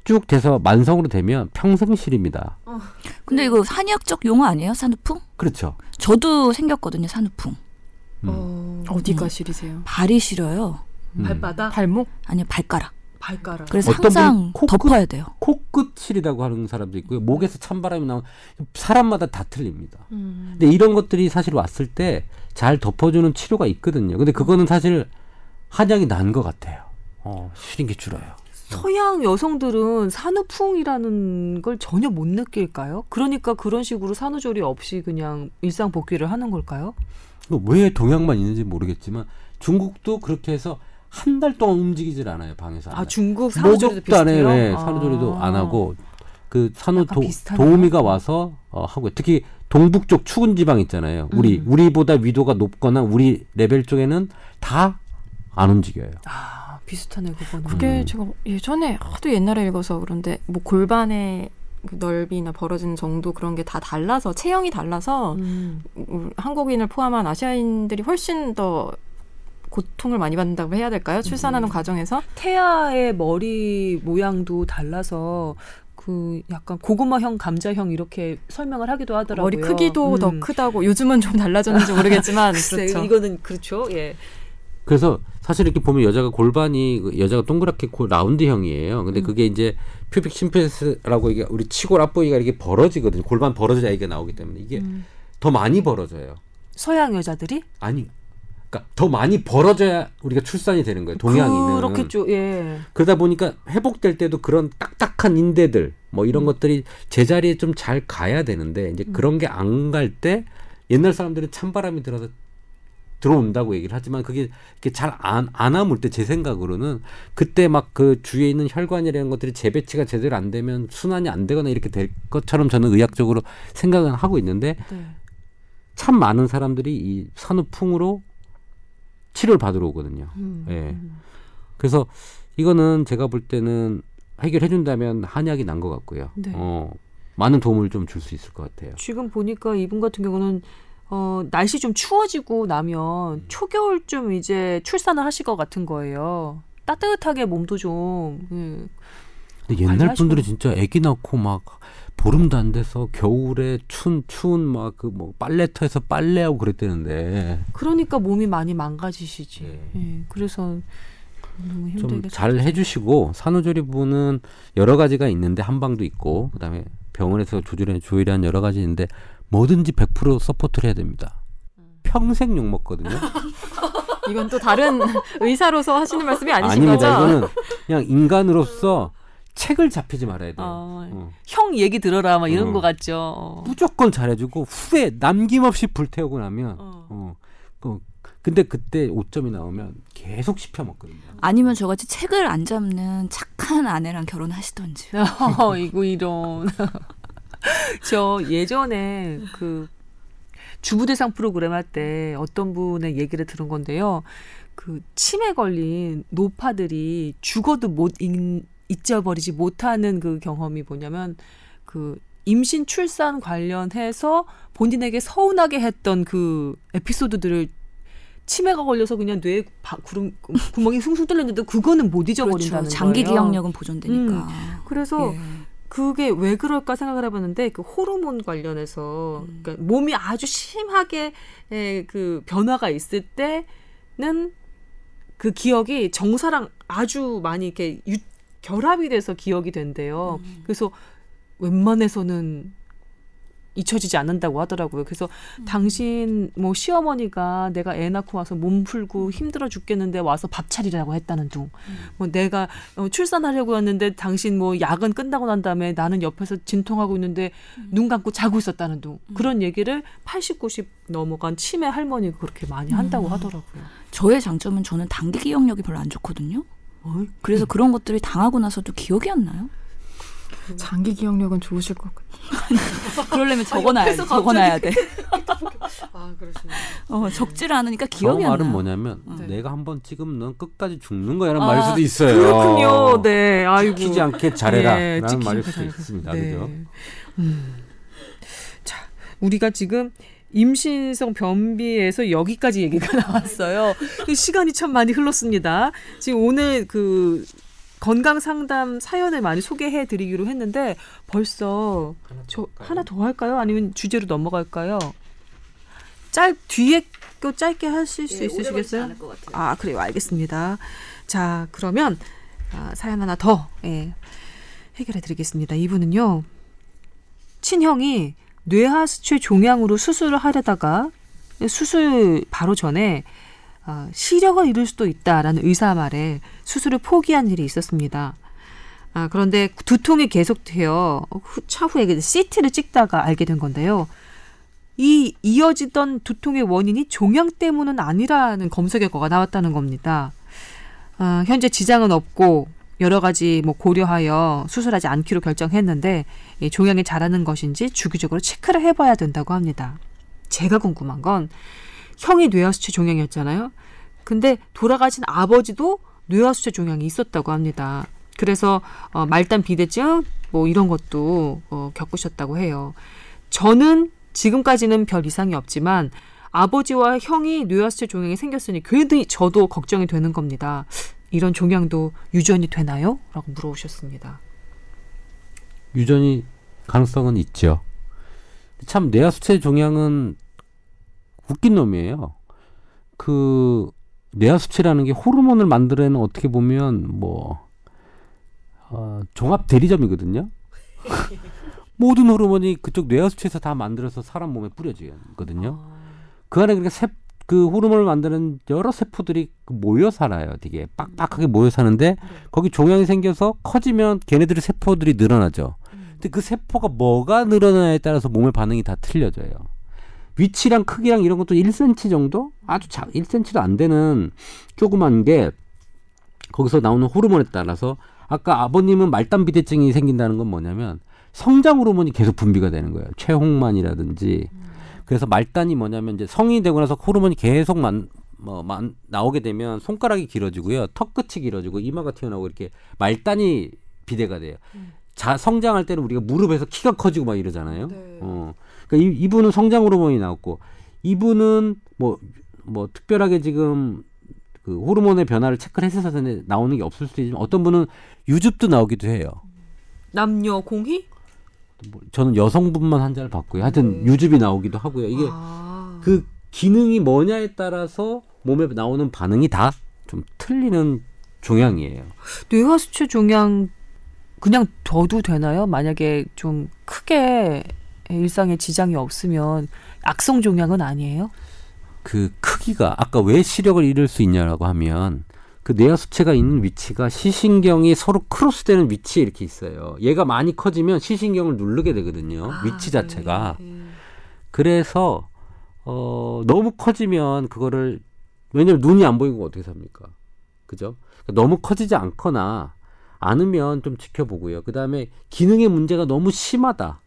쭉 돼서 만성으로 되면 평생 실입니다. 근데 이거 한의학적 용어 아니에요? 산후풍? 그렇죠. 저도 생겼거든요, 산후풍. 음. 어, 어디가 시리세요? 발이 시려요. 음. 발바닥, 발목? 아니요, 발가락. 발가락. 그래서 항상 코끝- 덮어야 돼요. 코끝 실이라고 하는 사람도 있고요. 목에서 찬바람이 나오는 사람마다 다 틀립니다. 음. 근데 이런 것들이 사실 왔을 때 잘 덮어주는 치료가 있거든요. 근데 그거는 사실 한약이 난 것 같아요. 어, 시린 게 줄어요. 서양 여성들은 산후풍이라는 걸 전혀 못 느낄까요? 그러니까 그런 식으로 산후조리 없이 그냥 일상 복귀를 하는 걸까요? 이거 왜 동양만 있는지 모르겠지만 중국도 그렇게 해서 한 달 동안 움직이질 않아요 방에서. 안 아. 중국 산후조리도 안 해요. 네, 아. 산후조리도 안 하고 그 산후 도. 도우미가 와서 어, 하고 특히 동북쪽 추운 지방 있잖아요. 우리 음. 우리보다 위도가 높거나 우리 레벨 쪽에는 다 안 움직여요. 아 비슷하네 그거는. 그게 음. 제가 예전에 하도 옛날에 읽어서 그런데 뭐 골반의 그 넓이나 벌어지는 정도 그런 게 다 달라서 체형이 달라서 음. 우- 한국인을 포함한 아시아인들이 훨씬 더 고통을 많이 받는다고 해야 될까요? 출산하는 음. 과정에서 태아의 머리 모양도 달라서 그 약간 고구마형, 감자형 이렇게 설명을 하기도 하더라고요. 머리 크기도 더 음. 크다고 요즘은 좀 달라졌는지 모르겠지만 글쎄, 그렇죠. 이거는 그렇죠. 예. 그래서 사실 이렇게 보면 여자가 골반이 그 여자가 동그랗게 골- 라운드형이에요. 근데 음. 그게 이제 퓨빅 심플스라고 이게 우리 치골 앞부위가 이렇게 벌어지거든요. 골반 벌어져야 이게 나오기 때문에 이게 음. 더 많이 벌어져요. 서양 여자들이 아니, 그러니까 더 많이 벌어져야 우리가 출산이 되는 거예요. 동양인은 그렇겠죠. 예. 그러다 보니까 회복될 때도 그런 딱딱한 인대들 뭐 이런 음. 것들이 제자리에 좀 잘 가야 되는데 이제 그런 게 안 갈 때 옛날 사람들은 찬바람이 들어서 들어온다고 얘기를 하지만 그게 이렇게 잘 안 안 아물 때 제 생각으로는 그때 막 그 주위에 있는 혈관이라는 것들이 재배치가 제대로 안 되면 순환이 안 되거나 이렇게 될 것처럼 저는 의학적으로 생각은 하고 있는데 네. 참 많은 사람들이 이 산후풍으로 치료를 받으러 오거든요. 음. 예. 음. 그래서 이거는 제가 볼 때는 해결해 준다면 한약이 난 것 같고요. 네. 어, 많은 도움을 좀 줄 수 있을 것 같아요. 지금 보니까 이분 같은 경우는 어, 날씨 좀 추워지고 나면 초겨울쯤 이제 출산을 하실 것 같은 거예요. 따뜻하게 몸도 좀 예. 근데 옛날. 분들이 진짜 아기 낳고 막 보름도 안 돼서 겨울에 추운 추운 막 그 뭐 빨래터에서 빨래하고 그랬대는데 그러니까 몸이 많이 망가지시지. 예. 예. 그래서 너무 좀 힘들게 잘 해주시고 산후조리 부분은 여러 가지가 있는데 한방도 있고 그다음에 병원에서 조절해 조율한 여러 가지 있는데 뭐든지 100% support를 해야 됩니다. 평생 욕 먹거든요. 이건 또 다른 의사로서 하시는 말씀이 아니신 아닙니다. 거죠? 이거는 그냥 인간으로서 책을 잡히지 말아야 돼요. 어, 어. 형 얘기 들어라 막 이런 어. 거 같죠. 어. 무조건 잘해주고 후에 남김없이 불태우고 나면 어. 어. 그, 근데 그때 오점이 나오면 계속 씹혀 먹거든요. 아니면 저같이 책을 안 잡는 착한 아내랑 결혼하시던지. 어, 이거 이런. 저 예전에 그 주부대상 프로그램 할 때 어떤 분의 얘기를 들은 건데요. 그 치매 걸린 노파들이 죽어도 못 잊, 잊어버리지 못하는 그 경험이 뭐냐면 그 임신 출산 관련해서 본인에게 서운하게 했던 그 에피소드들을 치매가 걸려서 그냥 바, 구름, 구멍이 숭숭 뚫렸는데 그거는 못 잊어버린다는 그렇죠. 장기 거예요. 기억력은 보존되니까. 그래서 예. 그게 왜 그럴까 생각을 해봤는데 그 호르몬 관련해서 그러니까 몸이 아주 심하게 에, 그 변화가 있을 때는 그 기억이 정사랑 아주 많이 이렇게 유, 결합이 돼서 기억이 된대요. 그래서 웬만해서는 잊혀지지 않는다고 하더라고요. 그래서 당신 뭐 시어머니가 내가 애 낳고 와서 몸 풀고 힘들어 죽겠는데 와서 밥 차리라고 했다는 둥. 뭐 내가 어, 출산하려고 했는데 당신 뭐 야근 끝나고 난 다음에 나는 옆에서 진통하고 있는데 눈 감고 자고 있었다는 둥. 그런 얘기를 80, 90 넘어간 치매 할머니가 그렇게 많이 한다고 하더라고요. 저의 장점은 저는 단기 기억력이 별로 안 좋거든요. 어이, 그래서 그런 것들이 당하고 나서도 기억이 안 나요. 장기 기억력은 좋으실 것 같아요. 그러려면 적어놔야 돼. 옆에서 적어놔야 돼. 아, 그러시네. 어, 적지를 않으니까 저 기억이 안 말은. 뭐냐면 네. 내가 한번 찍으면 넌 끝까지 죽는 거야라는 아, 말일 수도 있어요. 그렇군요. 네. 아이고. 지키지 않게 잘해라 네, 라는 말일 수도 잘해라. 있습니다. 네. 그죠? 음. 자, 우리가 지금 임신성 변비에서 여기까지 얘기가 나왔어요. 그 시간이 참 많이 흘렀습니다. 지금 오늘 그 건강 상담 사연을 많이 소개해 드리기로 했는데 벌써 저 하나 더 할까요? 아니면 주제로 넘어갈까요? 짧 뒤에 거 짧게 하실 수 있으시겠어요? 아 그래요 알겠습니다. 자 그러면 아, 사연 하나 더 예, 해결해 드리겠습니다. 이분은요 친형이 뇌하수체 종양으로 수술을 하려다가 수술 바로 전에 아, 시력을 잃을 수도 있다라는 의사 말에 수술을 포기한 일이 있었습니다. 아, 그런데 두통이 계속되어 후- 차후에 CT를 찍다가 알게 된 건데요. 이 이어지던 두통의 원인이 종양 때문은 아니라는 검사 결과가 나왔다는 겁니다. 아, 현재 지장은 없고 여러 가지 뭐 고려하여 수술하지 않기로 결정했는데 이 종양이 자라는 것인지 주기적으로 체크를 해봐야 된다고 합니다. 제가 궁금한 건 형이 뇌하수체 종양이었잖아요. 근데 돌아가신 아버지도 뇌하수체 종양이 있었다고 합니다. 그래서 어, 말단 비대증 뭐 이런 것도 어, 겪으셨다고 해요. 저는 지금까지는 별 이상이 없지만 아버지와 형이 뇌하수체 종양이 생겼으니 괜히 저도 걱정이 되는 겁니다. 이런 종양도 유전이 되나요? 라고 물어보셨습니다. 유전이 가능성은 있죠. 참 뇌하수체 종양은 웃긴 놈이에요. 그 뇌하수체라는 게 호르몬을 만들어내는 어떻게 보면 뭐 어, 종합 대리점이거든요. 모든 호르몬이 그쪽 뇌하수체에서 다 만들어서 사람 몸에 뿌려지거든요. 그 안에 그러니까 세, 그 호르몬을 만드는 여러 세포들이 그 모여 살아요. 되게 빡빡하게 모여 사는데 거기 종양이 생겨서 커지면 걔네들의 세포들이 늘어나죠. 근데 그 세포가 뭐가 늘어나냐에 따라서 몸의 반응이 다 틀려져요. 위치랑 크기랑 이런 것도 1cm 정도? 아주 작, 1cm도 안 되는 조그만 게 거기서 나오는 호르몬에 따라서 아까 아버님은 말단 비대증이 생긴다는 건 뭐냐면 성장 호르몬이 계속 분비가 되는 거예요. 최홍만이라든지. 그래서 말단이 뭐냐면 이제 성인이 되고 나서 호르몬이 계속 만, 뭐, 만, 나오게 되면 손가락이 길어지고요. 턱 끝이 길어지고 이마가 튀어나오고 이렇게 말단이 비대가 돼요. 자, 성장할 때는 우리가 무릎에서 키가 커지고 막 이러잖아요. 어. 그러니까 이, 이분은 성장 호르몬이 나왔고 이분은 뭐, 뭐 특별하게 지금 그 호르몬의 변화를 체크를 했어서 나오는 게 없을 수도 있지만 어떤 분은 유즙도 나오기도 해요. 남녀 공희? 뭐 저는 여성분만 환자를 봤고요. 하여튼 유즙이 나오기도 하고요. 이게 아. 그 기능이 뭐냐에 따라서 몸에 나오는 반응이 다 좀 틀리는 종양이에요. 뇌하수체 종양 그냥 둬도 되나요? 만약에 좀 크게 일상에 지장이 없으면 악성 종양은 아니에요? 그 크기가 아까 왜 시력을 잃을 수 있냐라고 하면 그 뇌하 수체가 있는 위치가 시신경이 서로 크로스되는 위치에 이렇게 있어요. 얘가 많이 커지면 시신경을 누르게 되거든요. 아, 위치 자체가. 네. 그래서 어 너무 커지면 그거를 왜냐면 눈이 안 보이고 어떻게 삽니까? 그죠? 그러니까 너무 커지지 않거나 않으면 좀 지켜보고요. 그 다음에 기능의 문제가 너무 심하다.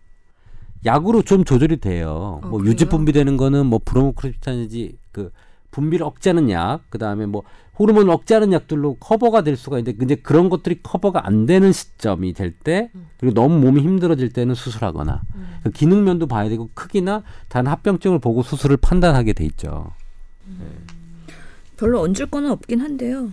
약으로 좀 조절이 돼요. 어, 뭐 그래요? 유지 분비되는 거는 뭐 브로모크립탄이지 그 분비를 억제하는 약, 그 다음에 뭐 호르몬을 억제하는 약들로 커버가 될 수가 있는데 근데 그런 것들이 커버가 안 되는 시점이 될 때 그리고 너무 몸이 힘들어질 때는 수술하거나 그 기능 면도 봐야 되고 크기나 다른 합병증을 보고 수술을 판단하게 돼 있죠. 별로 얹을 거는 없긴 한데요.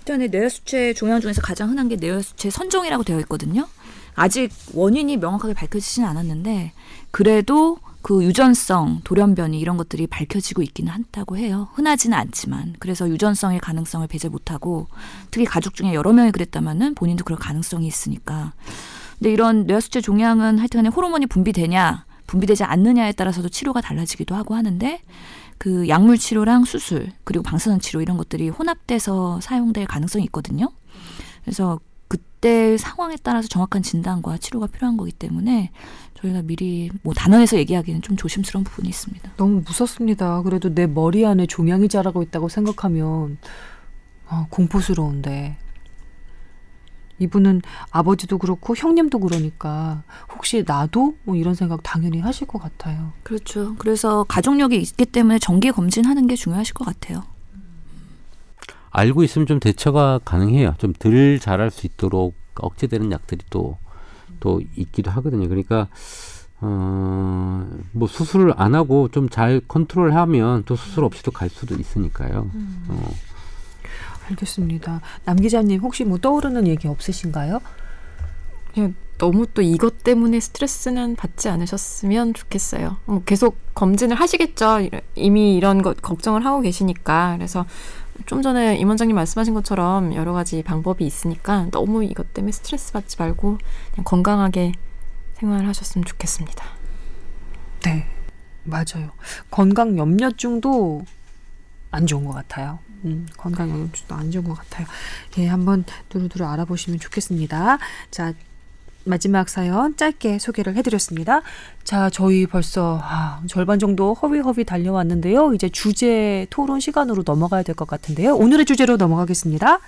일단에 뇌하수체 종양 중에서 가장 흔한 게 뇌하수체 선종이라고 되어 있거든요. 아직 원인이 명확하게 밝혀지지는 않았는데 그래도 그 유전성, 돌연변이 이런 것들이 밝혀지고 있기는 한다고 해요. 흔하지는 않지만 그래서 유전성의 가능성을 배제 못하고 특히 가족 중에 여러 명이 그랬다면은 본인도 그럴 가능성이 있으니까. 근데 이런 뇌하수체 종양은 하여튼간에 호르몬이 분비되냐 분비되지 않느냐에 따라서도 치료가 달라지기도 하고 하는데 그 약물 치료랑 수술 그리고 방사선 치료 이런 것들이 혼합돼서 사용될 가능성이 있거든요. 그래서 그때 상황에 따라서 정확한 진단과 치료가 필요한 거기 때문에 저희가 미리 뭐 단언해서 얘기하기는 좀 조심스러운 부분이 있습니다. 너무 무섭습니다. 그래도 내 머리 안에 종양이 자라고 있다고 생각하면 아, 공포스러운데 이분은 아버지도 그렇고 형님도 그러니까 혹시 나도 뭐 이런 생각 당연히 하실 것 같아요. 그렇죠. 그래서 가족력이 있기 때문에 정기 검진하는 게 중요하실 것 같아요. 알고 있으면 좀 대처가 가능해요. 좀덜 자랄 수 있도록 억제되는 약들이 또, 또 있기도 하거든요. 그러니까, 어, 뭐 수술을 안 하고 좀 잘 컨트롤하면 또 수술 없이도 갈 수도 있으니까요. 어, 알겠습니다. 남 기자님 혹시 뭐 떠오르는 얘기 없으신가요? 그냥 너무 또 이것 때문에 스트레스는 받지 않으셨으면 좋겠어요. 뭐 계속 검진을 하시겠죠. 이- 이미 이런 것 걱정을 하고 계시니까. 그래서 좀 전에 임 원장님 말씀하신 것처럼 여러 가지 방법이 있으니까 너무 이것 때문에 스트레스 받지 말고 그냥 건강하게 생활하셨으면 좋겠습니다. 네, 맞아요. 건강 염려증도 안 좋은 것 같아요. 음, 건강 염려증도 안 좋은 것 같아요. 예, 한번 두루두루 알아보시면 좋겠습니다. 자, 마지막 사연 짧게 소개를 해드렸습니다. 자, 저희 벌써 아, 절반 정도 허위허위 달려왔는데요. 이제 주제 토론 시간으로 넘어가야 될 것 같은데요. 오늘의 주제로 넘어가겠습니다.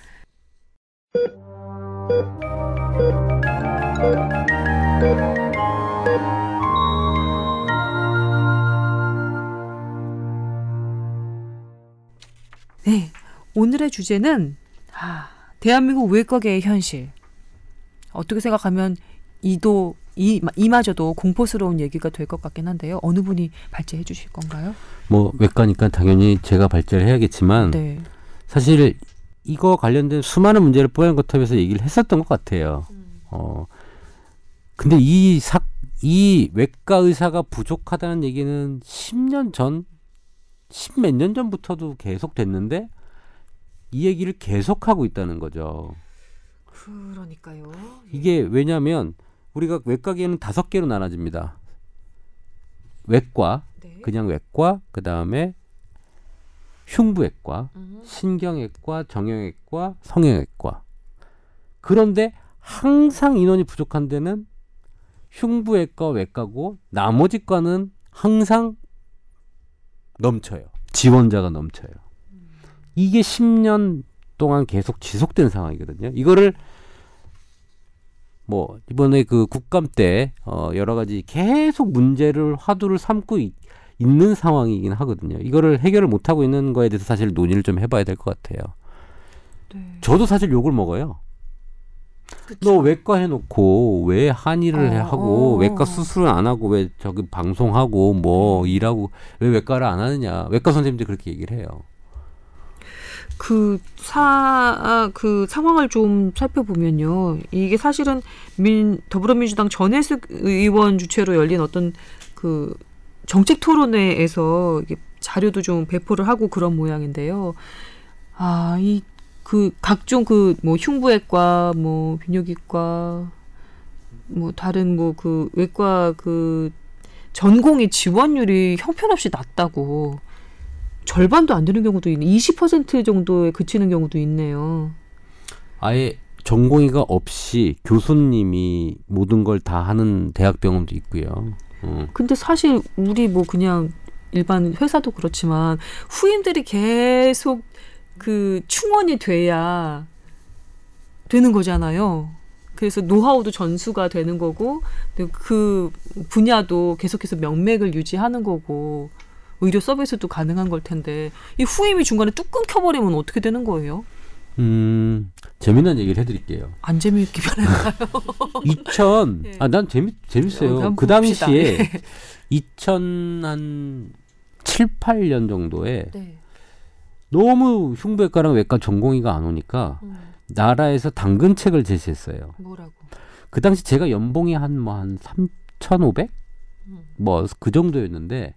네, 오늘의 주제는 아, 대한민국 외과계의 현실. 어떻게 생각하면 이도 이 이마저도 공포스러운 얘기가 될 것 같긴 한데요. 어느 분이 발제해 주실 건가요? 뭐 외과니까 당연히 제가 발제를 해야겠지만 네. 사실 이거 관련된 수많은 문제를 뽀얀 거탑에서 얘기를 했었던 것 같아요. 어, 근데 이 사, 이 외과 의사가 부족하다는 얘기는 10년 전, 10 몇 년 전부터도 계속 됐는데 이 얘기를 계속 하고 있다는 거죠. 그러니까요. 이게 왜냐하면 우리가 외과계는 다섯 개로 나눠집니다. 외과, 네. 그냥 외과, 그 다음에 흉부외과, 음. 신경외과, 정형외과, 성형외과. 그런데 항상 인원이 부족한 데는 흉부외과, 외과고 나머지 과는 항상 넘쳐요. 지원자가 넘쳐요. 이게 10년 동안 계속 지속된 상황이거든요. 이거를 뭐 이번에 그 국감 때 어, 여러 가지 계속 문제를 화두를 삼고 있, 있는 상황이긴 하거든요. 이거를 해결을 못 하고 있는 거에 대해서 사실 논의를 좀 해봐야 될 것 같아요. 네. 저도 사실 욕을 먹어요. 너 외과 해놓고 왜 한의를 어, 해- 하고 어, 외과 어. 수술을 안 하고 왜 저기 방송하고 뭐 일하고 왜 외과를 안 하느냐 외과 선생님들이 그렇게 얘기를 해요. 그 사, 그 상황을 좀 살펴보면요. 이게 사실은 민, 더불어민주당 전혜숙 의원 주최로 열린 어떤 그 정책 토론회에서 자료도 좀 배포를 하고 그런 모양인데요. 아, 이, 그 각종 그 뭐 흉부외과, 뭐 비뇨기과, 뭐 다른 뭐 그 외과 그 전공의 지원율이 형편없이 낮다고 절반도 안 되는 경우도 있네. 20% 정도에 그치는 경우도 있네요. 아예 전공의가 없이 교수님이 모든 걸 다 하는 대학병원도 있고요. 어. 근데 사실 우리 뭐 그냥 일반 회사도 그렇지만 후임들이 계속 그 충원이 돼야 되는 거잖아요. 그래서 노하우도 전수가 되는 거고 그 분야도 계속해서 명맥을 유지하는 거고 의료 서비스도 가능한 걸 텐데 이 후임이 중간에 뚝 끊겨버리면 어떻게 되는 거예요? 음, 재미난 얘기를 해드릴게요. 안 재미있게 변할까요? 2000, 네. 아, 난 재밌, 어, 재밌어요. 한번 그 봅시다. 당시에 2000 한 7, 8년 정도에 네. 너무 흉부외과랑 외과 전공의가 안 오니까 나라에서 당근책을 제시했어요. 뭐라고? 그 당시 제가 연봉이 한 뭐한 3,500? 뭐그 정도였는데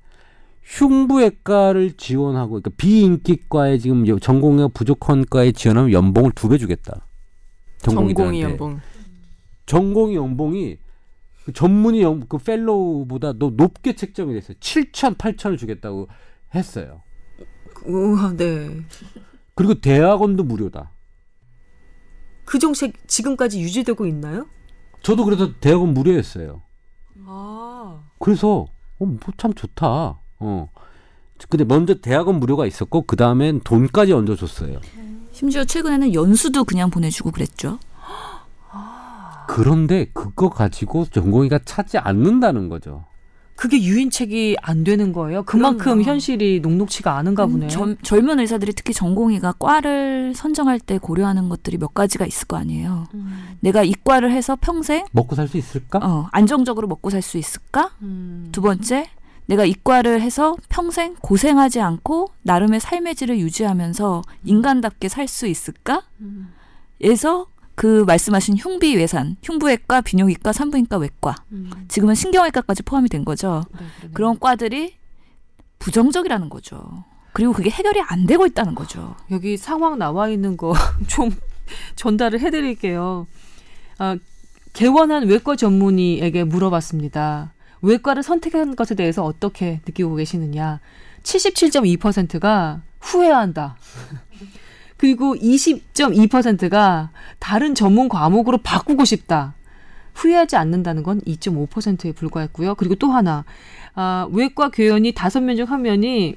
흉부외과를 지원하고 그러니까 비인기과에 지금 여- 전공의가 부족한 과에 지원하면 연봉을 두 배 주겠다. 전공이. 연봉. 전공의 연봉이 그 전문의 연, 그 펠로우보다 더 높게 책정이 됐어요. 7천, 8천을 주겠다고 했어요. 우와, 네. 그리고 대학원도 무료다. 그 정책 지금까지 유지되고 있나요? 저도 그래서 대학원 무료였어요. 아. 그래서 어, 뭐 참 좋다. 어. 근데 먼저 대학원 무료가 있었고 그 다음엔 돈까지 얹어줬어요. 심지어 최근에는 연수도 그냥 보내주고 그랬죠. 그런데 그거 가지고 전공의가 차지 않는다는 거죠. 그게 유인책이 안 되는 거예요. 그만큼 그럼요. 현실이 녹록치가 않은가 보네. 음, 젊, 젊은 의사들이 특히 전공의가 과를 선정할 때 고려하는 것들이 몇 가지가 있을 거 아니에요. 음. 내가 이과를 해서 평생 먹고 살 수 있을까? 어, 안정적으로 먹고 살 수 있을까? 음. 두 번째, 내가 이과를 해서 평생 고생하지 않고 나름의 삶의 질을 유지하면서 인간답게 살 수 있을까? 음. 에서 그 말씀하신 흉비 외산, 흉부외과, 비뇨기과, 산부인과 외과, 음. 지금은 신경외과까지 포함이 된 거죠. 네. 그런 과들이 부정적이라는 거죠. 그리고 그게 해결이 안 되고 있다는 거죠. 여기 상황 나와 있는 거 좀 전달을 해드릴게요. 아, 개원한 외과 전문의에게 물어봤습니다. 외과를 선택한 것에 대해서 어떻게 느끼고 계시느냐? 77.2%가 후회한다. 그리고 20.2%가 다른 전문 과목으로 바꾸고 싶다. 후회하지 않는다는 건 2.5%에 불과했고요. 그리고 또 하나, 아, 외과 교연이 다섯 명 중 한 명이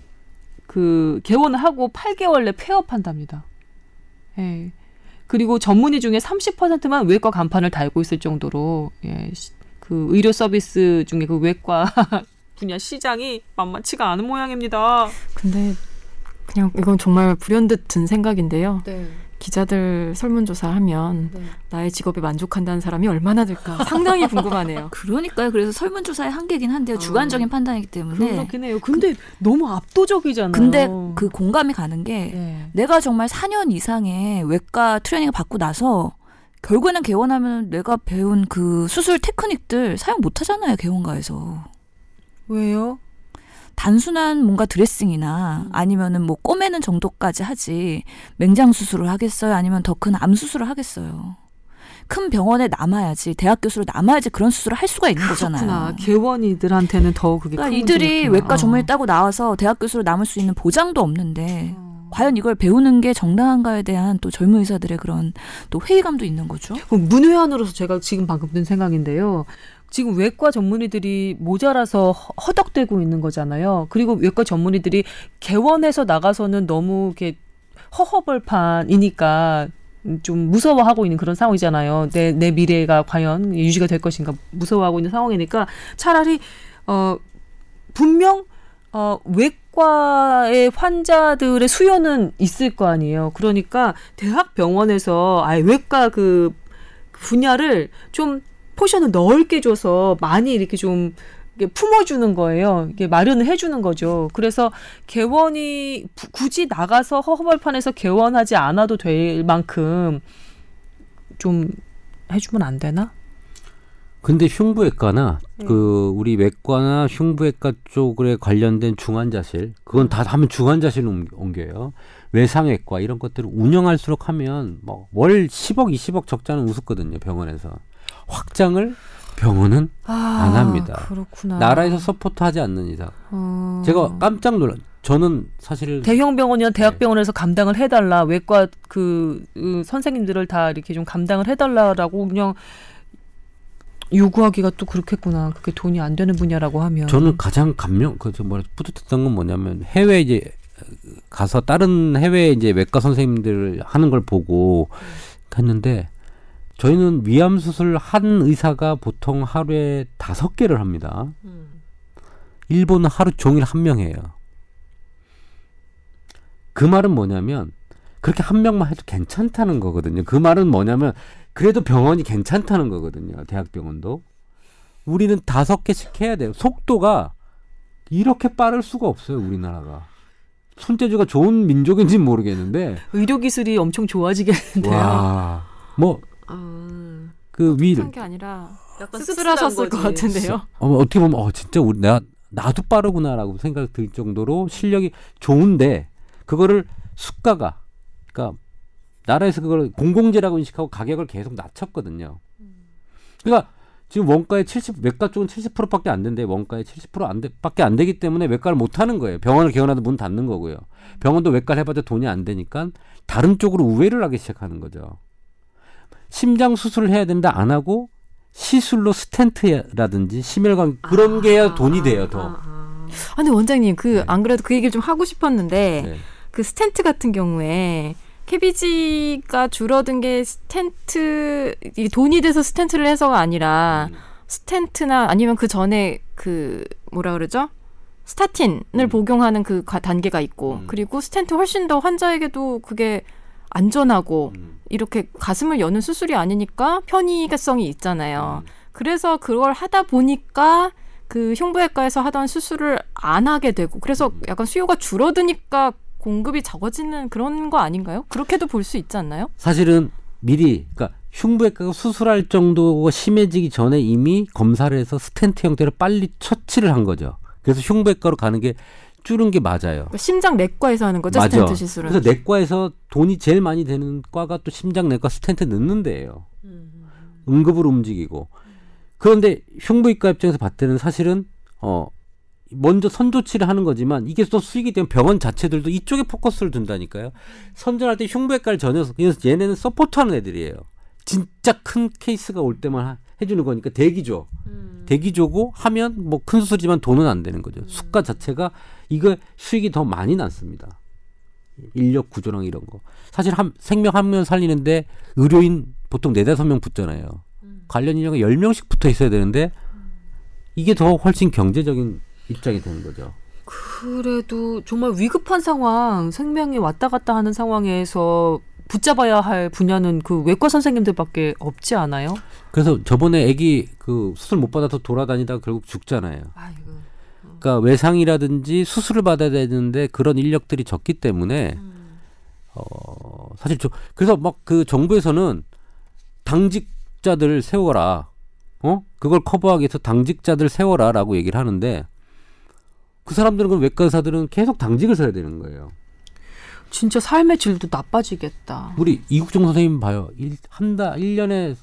그 개원을 하고 8개월 내 폐업한답니다. 예. 그리고 전문의 중에 30%만 외과 간판을 달고 있을 정도로 예, 시- 그 의료 서비스 중에 그 외과 분야 시장이 만만치가 않은 모양입니다. 근데 그냥 이건 정말 불현듯 든 생각인데요. 네. 기자들 설문조사 하면 나의 직업에 만족한다는 사람이 얼마나 될까 상당히 궁금하네요. 그러니까요. 그래서 설문조사의 한계긴 한데요. 어. 주관적인 판단이기 때문에. 그렇긴 해요. 근데 너무 압도적이잖아요. 근데 그 공감이 가는 게 네. 내가 정말 4년 이상의 외과 트레이닝을 받고 나서 결국에는 개원하면 내가 배운 그 수술 테크닉들 사용 못 하잖아요, 개원가에서. 왜요? 단순한 뭔가 드레싱이나 아니면은 뭐 꼬매는 정도까지 하지 맹장 수술을 하겠어요? 아니면 더 큰 암 수술을 하겠어요? 큰 병원에 남아야지 대학 교수로 남아야지 그런 수술을 할 수가 있는 그렇구나. 거잖아요. 개원이들한테는 더 그게 그러니까 큰 이들이 문제겠구나. 외과 전문의 어. 따고 나와서 대학 교수로 남을 수 있는 보장도 없는데 어. 과연 이걸 배우는 게 정당한가에 대한 또 젊은 의사들의 그런 또 회의감도 있는 거죠. 문외한으로서 제가 지금 방금 든 생각인데요. 지금 외과 전문의들이 모자라서 허- 허덕대고 있는 거잖아요. 그리고 외과 전문의들이 개원해서 나가서는 너무 이렇게 허허벌판이니까 좀 무서워하고 있는 그런 상황이잖아요. 내, 내 미래가 과연 유지가 될 것인가 무서워하고 있는 상황이니까 차라리 어 분명 어 외과 의 환자들의 수요는 있을 거 아니에요. 그러니까 대학 병원에서 아예 외과 그 분야를 좀 포션을 넓게 줘서 많이 이렇게 좀 품어주는 거예요. 이게 마련을 해주는 거죠. 그래서 개원이 부- 굳이 나가서 허허벌판에서 개원하지 않아도 될 만큼 좀 해주면 안 되나? 근데 흉부외과나 네. 그 우리 외과나 흉부외과 쪽에 관련된 중환자실 그건 다 하면 중환자실로 옮- 옮겨요. 외상외과 이런 것들을 운영할수록 하면 뭐 월 10억 20억 적자는 우습거든요 병원에서 확장을 병원은 안 합니다. 아, 그렇구나. 나라에서 서포트하지 않는 이상 어. 제가 깜짝 놀라. 저는 사실 대형 병원이나 네. 대학 병원에서 감당을 해달라 외과 그, 그 선생님들을 다 이렇게 좀 감당을 해달라라고 그냥 요구하기가 또 그렇겠구나. 그게 돈이 안 되는 분야라고 하면. 저는 가장 감명 그저 뭐라 뿌듯했던 건 뭐냐면 해외 이제 가서 다른 해외 이제 외과 선생님들 하는 걸 보고 했는데 저희는 위암 수술 한 의사가 보통 하루에 다섯 개를 합니다. 음. 일본은 하루 종일 한 명이에요. 그 말은 뭐냐면 그렇게 한 명만 해도 괜찮다는 거거든요. 그 말은 뭐냐면 그래도 병원이 괜찮다는 거거든요. 대학병원도. 우리는 다섯 개씩 해야 돼요. 속도가 이렇게 빠를 수가 없어요. 우리나라가. 손재주가 좋은 민족인지 는 모르겠는데 의료 기술이 엄청 좋아지겠는데요. 와. 뭐 아, 그 위, 한게 아니라 약간 씁쓸하셨을 것 같은데요. 어, 어떻게 보면 어 진짜 우리 내가 나도 빠르구나라고 생각 들 정도로 실력이 좋은데 그거를 수가가 그러니까 나라에서 그걸 공공재라고 인식하고 가격을 계속 낮췄거든요. 그러니까 지금 원가의 70 외과 쪽은 70%밖에 안 된대. 원가의 70%안 돼, 밖에 안 되기 때문에 외과를 못 하는 거예요. 병원을 개원해도 문 닫는 거고요. 병원도 외과를 해봐도 돈이 안 되니까 다른 쪽으로 우회를 하기 시작하는 거죠. 심장 수술을 해야 된다 안 하고 시술로 stent라든지 심혈관 그런 게 해야 돈이 돼요 더. 아, 아. 아, 근데 원장님 그 네. 안 그래도 그 얘기를 좀 하고 싶었는데 네. 그 스텐트 같은 경우에 CABG가 줄어든 게 스텐트 이게 돈이 돼서 stent를 해서가 아니라 음. stent나 아니면 그 전에 그 뭐라 그러죠? statin을 음. 복용하는 그 가- 단계가 있고 음. 그리고 스텐트 훨씬 더 환자에게도 그게 안전하고 음. 이렇게 가슴을 여는 수술이 아니니까 편의성이 있잖아요. 음. 그래서 그걸 하다 보니까 그 흉부외과에서 하던 수술을 안 하게 되고 그래서 음. 약간 수요가 줄어드니까 공급이 적어지는 그런 거 아닌가요? 그렇게도 볼 수 있지 않나요? 사실은 미리 그러니까 흉부외과가 수술할 정도가 심해지기 전에 이미 검사를 해서 스텐트 형태로 빨리 처치를 한 거죠. 그래서 흉부외과로 가는 게 줄은 게 맞아요. 그러니까 심장 내과에서 하는 거죠, 맞아. 스텐트 시술은. 그래서 내과에서 돈이 제일 많이 되는 과가 또 심장 내과 스텐트 넣는 데예요. 음. 응급으로 움직이고. 그런데 흉부외과 입장에서 봤을 때는 사실은 어 먼저 선조치를 하는 거지만 이게 또 수익이 되면 병원 자체들도 이쪽에 포커스를 둔다니까요. 선전할 때 흉부외과를 전혀서 그래서 얘네는 support하는 애들이에요. 진짜 큰 케이스가 올 때만 하- 해주는 거니까 대기조. 음. 대기조고 하면 뭐 큰 수술이지만 돈은 안 되는 거죠. 수가 자체가 이거 수익이 더 많이 났습니다. 인력 구조랑 이런 거. 사실 한 생명 한 명 살리는데 의료인 보통 네다섯 명 붙잖아요. 관련 인력이 열 명씩 붙어 있어야 되는데 이게 더 훨씬 경제적인 입장이 되는 거죠. 그래도 정말 위급한 상황, 생명이 왔다 갔다 하는 상황에서 붙잡아야 할 분야는 그 외과 선생님들밖에 없지 않아요? 그래서 저번에 아기 그 수술 못 받아서 돌아다니다 결국 죽잖아요. 아이고. 그러니까 외상이라든지 수술을 받아야 되는데 그런 인력들이 적기 때문에 어 사실 저 그래서 막 그 정부에서는 당직자들 세워라 어 그걸 커버하기 위해서 당직자들 세워라라고 얘기를 하는데 그 사람들은 그 외과 의사들은 계속 당직을 서야 되는 거예요. 진짜 삶의 질도 나빠지겠다. 우리 이국종 선생님 봐요. 한달 1년에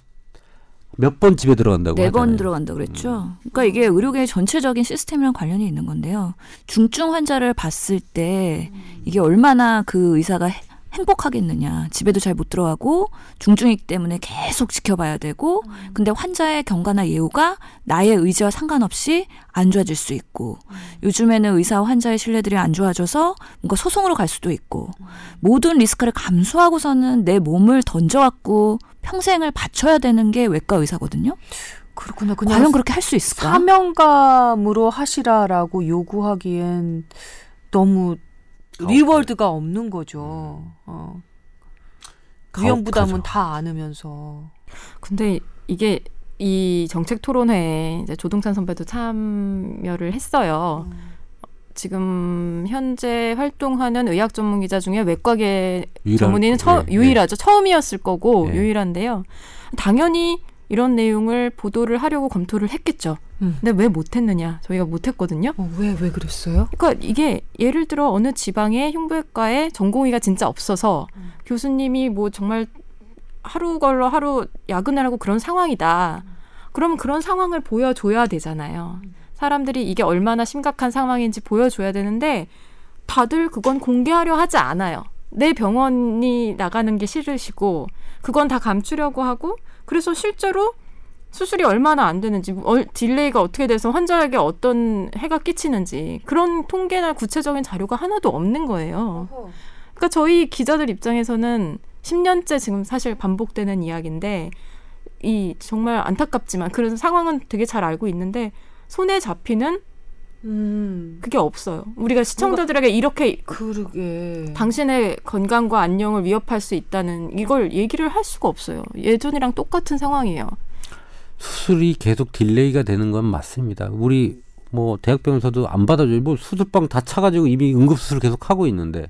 몇 번 집에 들어간다고 네번 하잖아요. 들어간다 그랬죠. 그러니까 이게 의료계의 전체적인 시스템이랑 관련이 있는 건데요. 중증 환자를 봤을 때 이게 얼마나 그 의사가 해- 행복하겠느냐. 집에도 잘 못 들어가고 중증이기 때문에 계속 지켜봐야 되고 근데 환자의 경과나 예우가 나의 의지와 상관없이 안 좋아질 수 있고 요즘에는 의사와 환자의 신뢰들이 안 좋아져서 뭔가 소송으로 갈 수도 있고 모든 리스크를 감수하고서는 내 몸을 던져갖고 평생을 바쳐야 되는 게 외과 의사거든요. 그렇구나. 과연 그렇게 할 수 있을까? 사명감으로 하시라라고 요구하기엔 너무 리월드가 없는 거죠. 어. 위험 부담은. 다 안으면서. 근데 이게 이 정책 토론회에 이제 조동찬 선배도 참여를 했어요. 지금 현재 활동하는 의학 전문 기자 중에 외과계 전문의는 처, 네, 유일하죠. 처음이었을 거고 네. 유일한데요. 당연히 이런 내용을 보도를 하려고 검토를 했겠죠. 음. 근데 왜 못했느냐? 저희가 못했거든요. 어, 왜, 왜 그랬어요? 그러니까 이게 예를 들어 어느 지방에 흉부외과에 전공의가 진짜 없어서 음. 교수님이 뭐 정말 하루 걸러 하루 야근을 하고 그런 상황이다. 그러면 그런 상황을 보여줘야 되잖아요. 사람들이 이게 얼마나 심각한 상황인지 보여줘야 되는데 다들 그건 공개하려 하지 않아요. 내 병원이 나가는 게 싫으시고 그건 다 감추려고 하고 그래서 실제로 수술이 얼마나 안 되는지 얼- delay가 어떻게 돼서 환자에게 어떤 해가 끼치는지 그런 통계나 구체적인 자료가 하나도 없는 거예요. 그러니까 저희 기자들 입장에서는 10년째 지금 사실 반복되는 이야기인데 이 정말 안타깝지만 그런 상황은 되게 잘 알고 있는데 손에 잡히는 음, 그게 없어요. 우리가 시청자들에게 이렇게 그러게. 당신의 건강과 안녕을 위협할 수 있다는 이걸 얘기를 할 수가 없어요. 예전이랑 똑같은 상황이에요. 수술이 계속 delay가 되는 건 맞습니다. 우리 뭐 대학병원에서도 안 받아줘요. 뭐 수술방 다 차가지고 이미 응급수술 계속 하고 있는데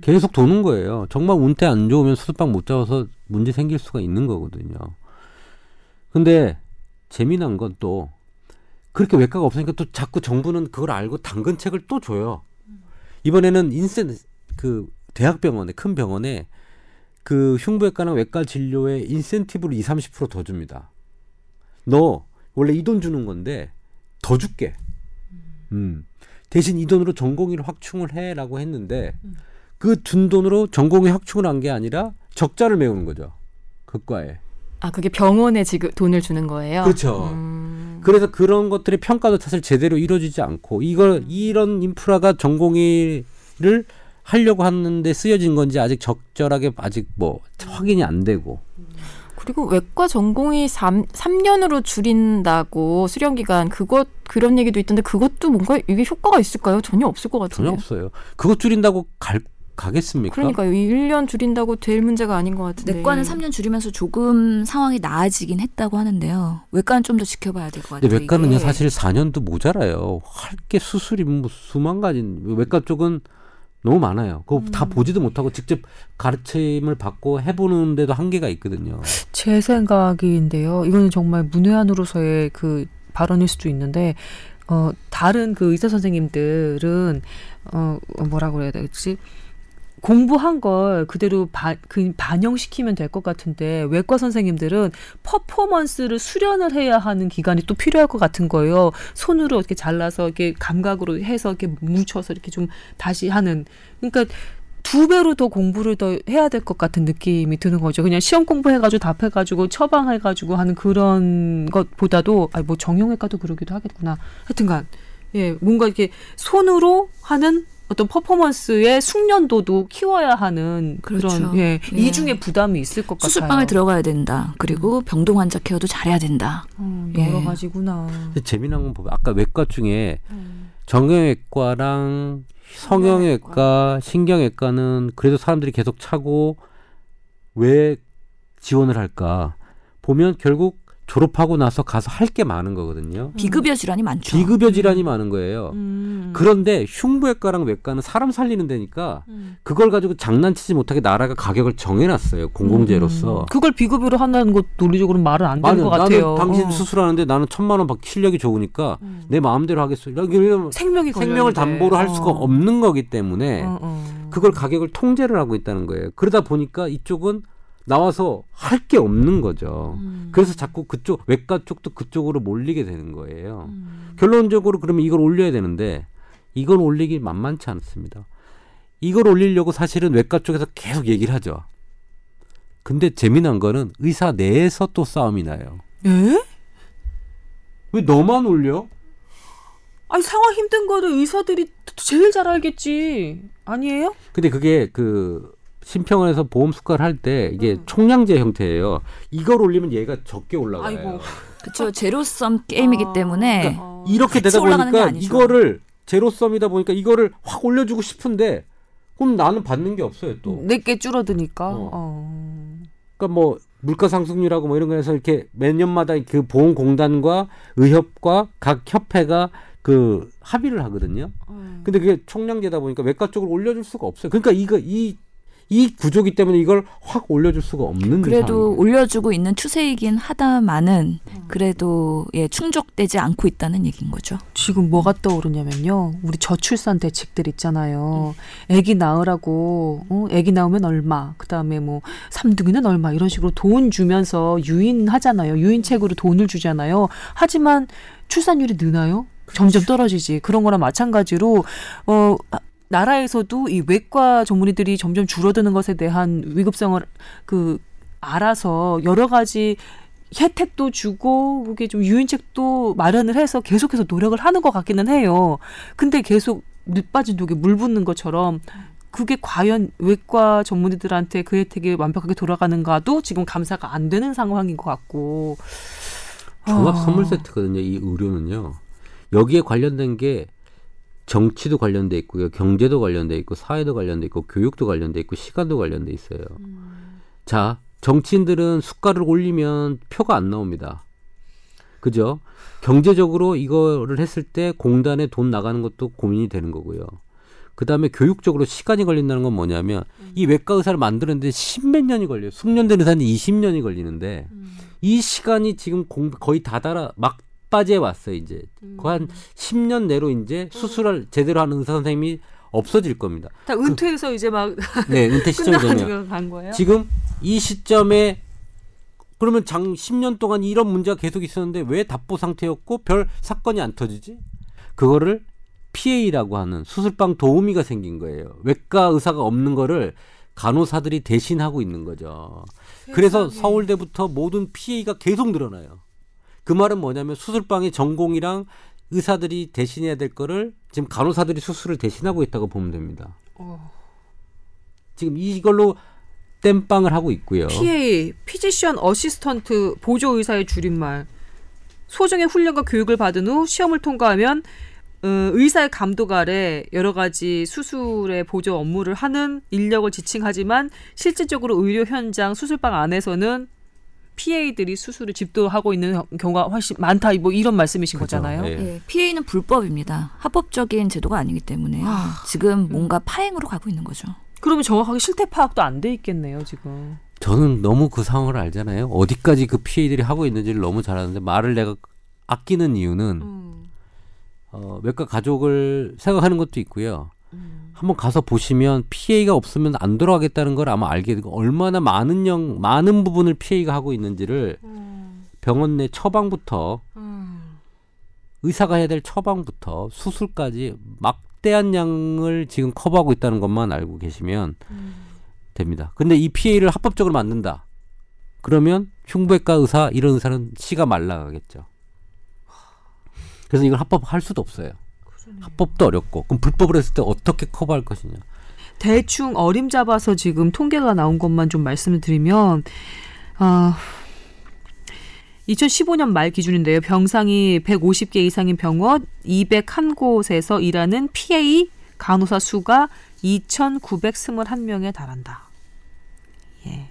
계속 도는 거예요. 정말 운태 안 좋으면 수술방 못 잡아서 문제 생길 수가 있는 거거든요. 근데 재미난 건 또 그렇게 외과가 없으니까 또 자꾸 정부는 그걸 알고 당근책을 또 줘요. 이번에는 인센 그 대학병원에 큰 병원에 그 흉부외과나 외과 진료에 인센티브를 2, 30%더 줍니다. 너 원래 이 돈 주는 건데 더 줄게. 음. 대신 이 돈으로 전공의를 확충을 해라고 했는데 그준 돈으로 전공의 확충을 한 게 아니라 적자를 메우는 거죠. 그 과에. 아 그게 병원에 지금 돈을 주는 거예요. 그렇죠. 음, 그래서 그런 것들의 평가도 사실 제대로 이루어지지 않고 이걸 이런 인프라가 전공의를 하려고 하는데 쓰여진 건지 아직 적절하게 아직 뭐 확인이 안 되고 그리고 외과 전공이 3, 삼년으로 줄인다고 수련 기간 그것 그런 얘기도 있던데 그것도 뭔가 이게 효과가 있을까요? 전혀 없을 것 같은데. 전혀 없어요. 그것 줄인다고 갈 가겠습니까? 그러니까요. 이 1년 줄인다고 될 문제가 아닌 것 같은데. 내과는 3년 줄이면서 조금 상황이 나아지긴 했다고 하는데요. 외과는 좀 더 지켜봐야 될 것 같아요. 외과는요 이게. 사실 4년도 모자라요. 할 게 수술이 뭐 수만 가지. 외과 쪽은 너무 많아요. 그거 다 보지도 못하고 직접 가르침을 받고 해보는데도 한계가 있거든요. 제 생각인데요. 이거는 정말 문외한으로서의 그 발언일 수도 있는데 어 다른 그 의사 선생님들은 어 뭐라고 그래야 되지? 공부한 걸 그대로 바, 그 반영시키면 될 것 같은데 외과 선생님들은 퍼포먼스를 수련을 해야 하는 기간이 또 필요할 것 같은 거예요. 손으로 이렇게 잘라서 이렇게 감각으로 해서 이렇게 뭉쳐서 이렇게 좀 다시 하는. 그러니까 두 배로 더 공부를 더 해야 될 것 같은 느낌이 드는 거죠. 그냥 시험 공부해가지고 답해가지고 처방해가지고 하는 그런 것보다도 아니 뭐 정형외과도 그러기도 하겠구나. 하여튼간 예 뭔가 이렇게 손으로 하는 어떤 퍼포먼스의 숙련도도 키워야 하는 그런 그렇죠. 예, 예. 이중의 부담이 있을 것 같아요. 수술방에 들어가야 된다. 그리고 병동 환자 케어도 잘해야 된다. 음, 여러 예. 가지구나. 재미난 건 보면 아까 외과 중에 음. 정형외과랑 성형외과, 신경외과는 그래도 사람들이 계속 차고 왜 지원을 할까? 보면 결국 졸업하고 나서 가서 할 게 많은 거거든요. 비급여 질환이 많죠. 비급여 질환이 많은 거예요. 음. 그런데 흉부외과랑 외과는 사람 살리는 데니까 음. 그걸 가지고 장난치지 못하게 나라가 가격을 정해놨어요. 공공재로서. 음. 그걸 비급여로 한다는 것 논리적으로 말은 안 되는 나는, 것 같아요. 당신 어. 수술하는데 나는 천만 원 받기 실력이 좋으니까 음. 내 마음대로 하겠어. 이러면 생명이 생명을. 담보로 할 수가 어. 없는 거기 때문에 어, 어. 그걸 가격을 통제를 하고 있다는 거예요. 그러다 보니까 이쪽은 나와서 할 게 없는 거죠. 음. 그래서 자꾸 그쪽 외과 쪽도 그쪽으로 몰리게 되는 거예요. 음. 결론적으로 그러면 이걸 올려야 되는데 이건 올리기 만만치 않습니다. 이걸 올리려고 사실은 외과 쪽에서 계속 얘기를 하죠. 근데 재미난 거는 의사 내에서 또 싸움이 나요. 예? 왜 너만 올려? 아니 상황 힘든 거를 의사들이 제일 잘 알겠지. 아니에요? 근데 그게 그 심평원에서 보험 수가를 할 때 이게 음. 총량제 형태예요. 이걸 올리면 얘가 적게 올라가요. 아이고. 그렇죠. 제로섬 게임이기 아, 때문에 그러니까. 이렇게 같이 되다 보니까. 이거를 제로섬이다 보니까 이거를 확 올려주고 싶은데 그럼 나는 받는 게 없어요 또. 내게 줄어드니까. 어. 어. 그러니까 뭐 물가 상승률하고 뭐 이런 거에서 이렇게 몇 년마다 그 보험공단과 의협과 각 협회가 그 합의를 하거든요. 어. 근데 그게 총량제다 보니까 외과 쪽으로 올려줄 수가 없어요. 그러니까 이거 이 이 구조기 때문에 이걸 확 올려줄 수가 없는 그래도 상황이에요. 올려주고 있는 추세이긴 하다마는 그래도 예 충족되지 않고 있다는 얘기인 거죠. 지금 뭐가 떠오르냐면요. 우리 저출산 대책들 있잖아요. 아기 낳으라고 어? 아기 낳으면 얼마, 그다음에 뭐 삼둥이는 얼마 이런 식으로 돈 주면서 유인하잖아요. 유인책으로 돈을 주잖아요. 하지만 출산율이 느나요? 점점 떨어지지. 그런 거랑 마찬가지로 어 나라에서도 이 외과 전문의들이 점점 줄어드는 것에 대한 위급성을 그 알아서 여러 가지 혜택도 주고 그게 좀 유인책도 마련을 해서 계속해서 노력을 하는 것 같기는 해요. 근데 계속 늦 빠진 독에 물 붓는 것처럼 그게 과연 외과 전문의들한테 그 혜택이 완벽하게 돌아가는가도 지금 감사가 안 되는 상황인 것 같고. 종합 아. 선물 세트거든요. 이 의료는요. 여기에 관련된 게 정치도 관련돼 있고요, 경제도 관련돼 있고, 사회도 관련돼 있고, 교육도 관련돼 있고, 시간도 관련돼 있어요. 자, 정치인들은 수가를 올리면 표가 안 나옵니다. 그죠? 경제적으로 이거를 했을 때 공단에 돈 나가는 것도 고민이 되는 거고요. 그 다음에 교육적으로 시간이 걸린다는 건 뭐냐면 이 외과 의사를 만드는데 십몇 년이 걸려요. 숙련된 의사는 20년이 걸리는데 이 시간이 지금 공, 거의 다 달아 막 바지에 왔어요. 이제 거의 한 10년 내로 이제 수술을 제대로 하는 의사 선생님이 없어질 겁니다. 다 은퇴해서 이제 막 네, 은퇴 시점이 되면 끝나가지고 간 거예요? 지금 이 시점에 그러면 장 10년 동안 이런 문제가 계속 있었는데 왜 답보 상태였고 별 사건이 안 터지지? 그거를 PA라고 하는 수술방 도우미가 생긴 거예요. 외과 의사가 없는 거를 간호사들이 대신하고 있는 거죠. 그래서 세상에. 서울대부터 모든 PA가 계속 늘어나요. 그 말은 뭐냐면 수술방의 전공의랑 의사들이 대신해야 될 거를 지금 간호사들이 수술을 대신하고 있다고 보면 됩니다. 어. 지금 이걸로 땜빵을 하고 있고요. PA, physician assistant 보조 의사의 줄임말. 소정의 훈련과 교육을 받은 후 시험을 통과하면 어, 의사의 감독 아래 여러 가지 수술의 보조 업무를 하는 인력을 지칭하지만 실질적으로 의료 현장 수술방 안에서는 PA들이 수술을 집도하고 있는 경우가 훨씬 많다. 뭐 이런 말씀이신 그죠. 거잖아요. 예. 예, PA는 불법입니다. 합법적인 제도가 아니기 때문에요. 지금 뭔가 파행으로 가고 있는 거죠. 그러면 정확하게 실태 파악도 안 돼 있겠네요, 지금. 저는 너무 그 상황을 알잖아요. 어디까지 그 PA들이 하고 있는지를 너무 잘 아는데 말을 내가 아끼는 이유는 어, 외과 가족을 생각하는 것도 있고요. 한번 가서 보시면 PA가 없으면 안 돌아가겠다는 걸 아마 알게 되고 얼마나 많은 영 많은 부분을 PA가 하고 있는지를 병원 내 처방부터 의사가 해야 될 처방부터 수술까지 막대한 양을 지금 커버하고 있다는 것만 알고 계시면 됩니다. 근데 이 PA를 합법적으로 만든다. 그러면 흉부외과 의사 이런 의사는 씨가 말라가겠죠. 그래서 이걸 합법할 수도 없어요. 합법도 어렵고 그럼 불법으로 했을 때 어떻게 커버할 것이냐. 대충 어림 잡아서 지금 통계가 나온 것만 좀 말씀을 드리면 아 2015년 말 기준인데요. 병상이 150개 이상인 병원 201곳에서 일하는 PA 간호사 수가 2,921명에 달한다. 예.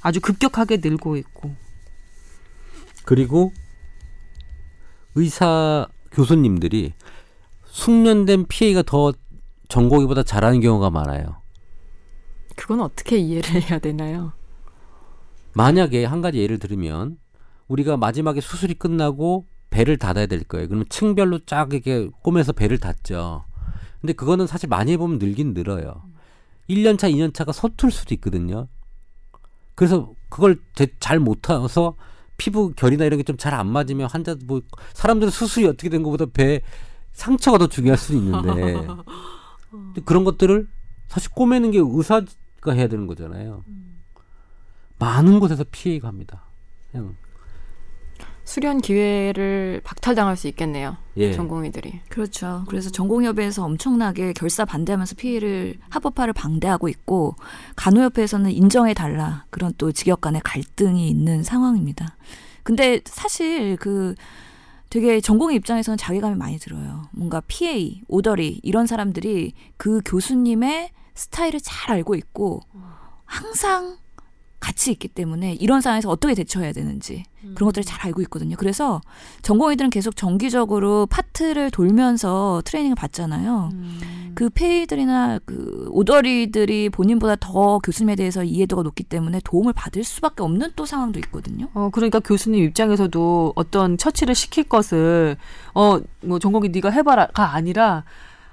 아주 급격하게 늘고 있고. 그리고 의사 교수님들이 숙련된 PA가 더 전공의보다 잘하는 경우가 많아요. 그건 어떻게 이해를 해야 되나요? 만약에 한 가지 예를 들으면 우리가 마지막에 수술이 끝나고 배를 닫아야 될 거예요. 그러면 층별로 쫙 이렇게 꼬매서 배를 닫죠. 근데 그거는 사실 많이 해보면 늘긴 늘어요. 1년차, 2년차가 서툴 수도 있거든요. 그래서 그걸 제- 잘 못해서 피부 결이나 이런 게 좀 잘 안 맞으면 환자 뭐 사람들은 수술이 어떻게 된 것보다 배 상처가 더 중요할 수도 있는데 근데 그런 것들을 사실 꼬매는 게 의사가 해야 되는 거잖아요. 많은 곳에서 피해가 합니다. 그냥 수련 기회를 박탈당할 수 있겠네요. 예. 전공의들이. 그렇죠. 그래서 전공협회에서 엄청나게 결사 반대하면서 피해를 합법화를 방대하고 있고 간호협회에서는 인정해 달라 그런 또 직역 간의 갈등이 있는 상황입니다. 근데 사실 그 되게 전공의 입장에서는 자괴감이 많이 들어요. 뭔가 PA, 오더리 이런 사람들이 그 교수님의 스타일을 잘 알고 있고 항상 같이 있기 때문에 이런 상황에서 어떻게 대처해야 되는지 그런 것들을 잘 알고 있거든요. 그래서 전공의들은 계속 정기적으로 파트를 돌면서 트레이닝을 받잖아요. 그 페이들이나 그 오더리들이 본인보다 더 교수님에 대해서 이해도가 높기 때문에 도움을 받을 수밖에 없는 또 상황도 있거든요. 어 그러니까 교수님 입장에서도 어떤 처치를 시킬 것을 어 뭐 전공이 네가 해봐라가 아니라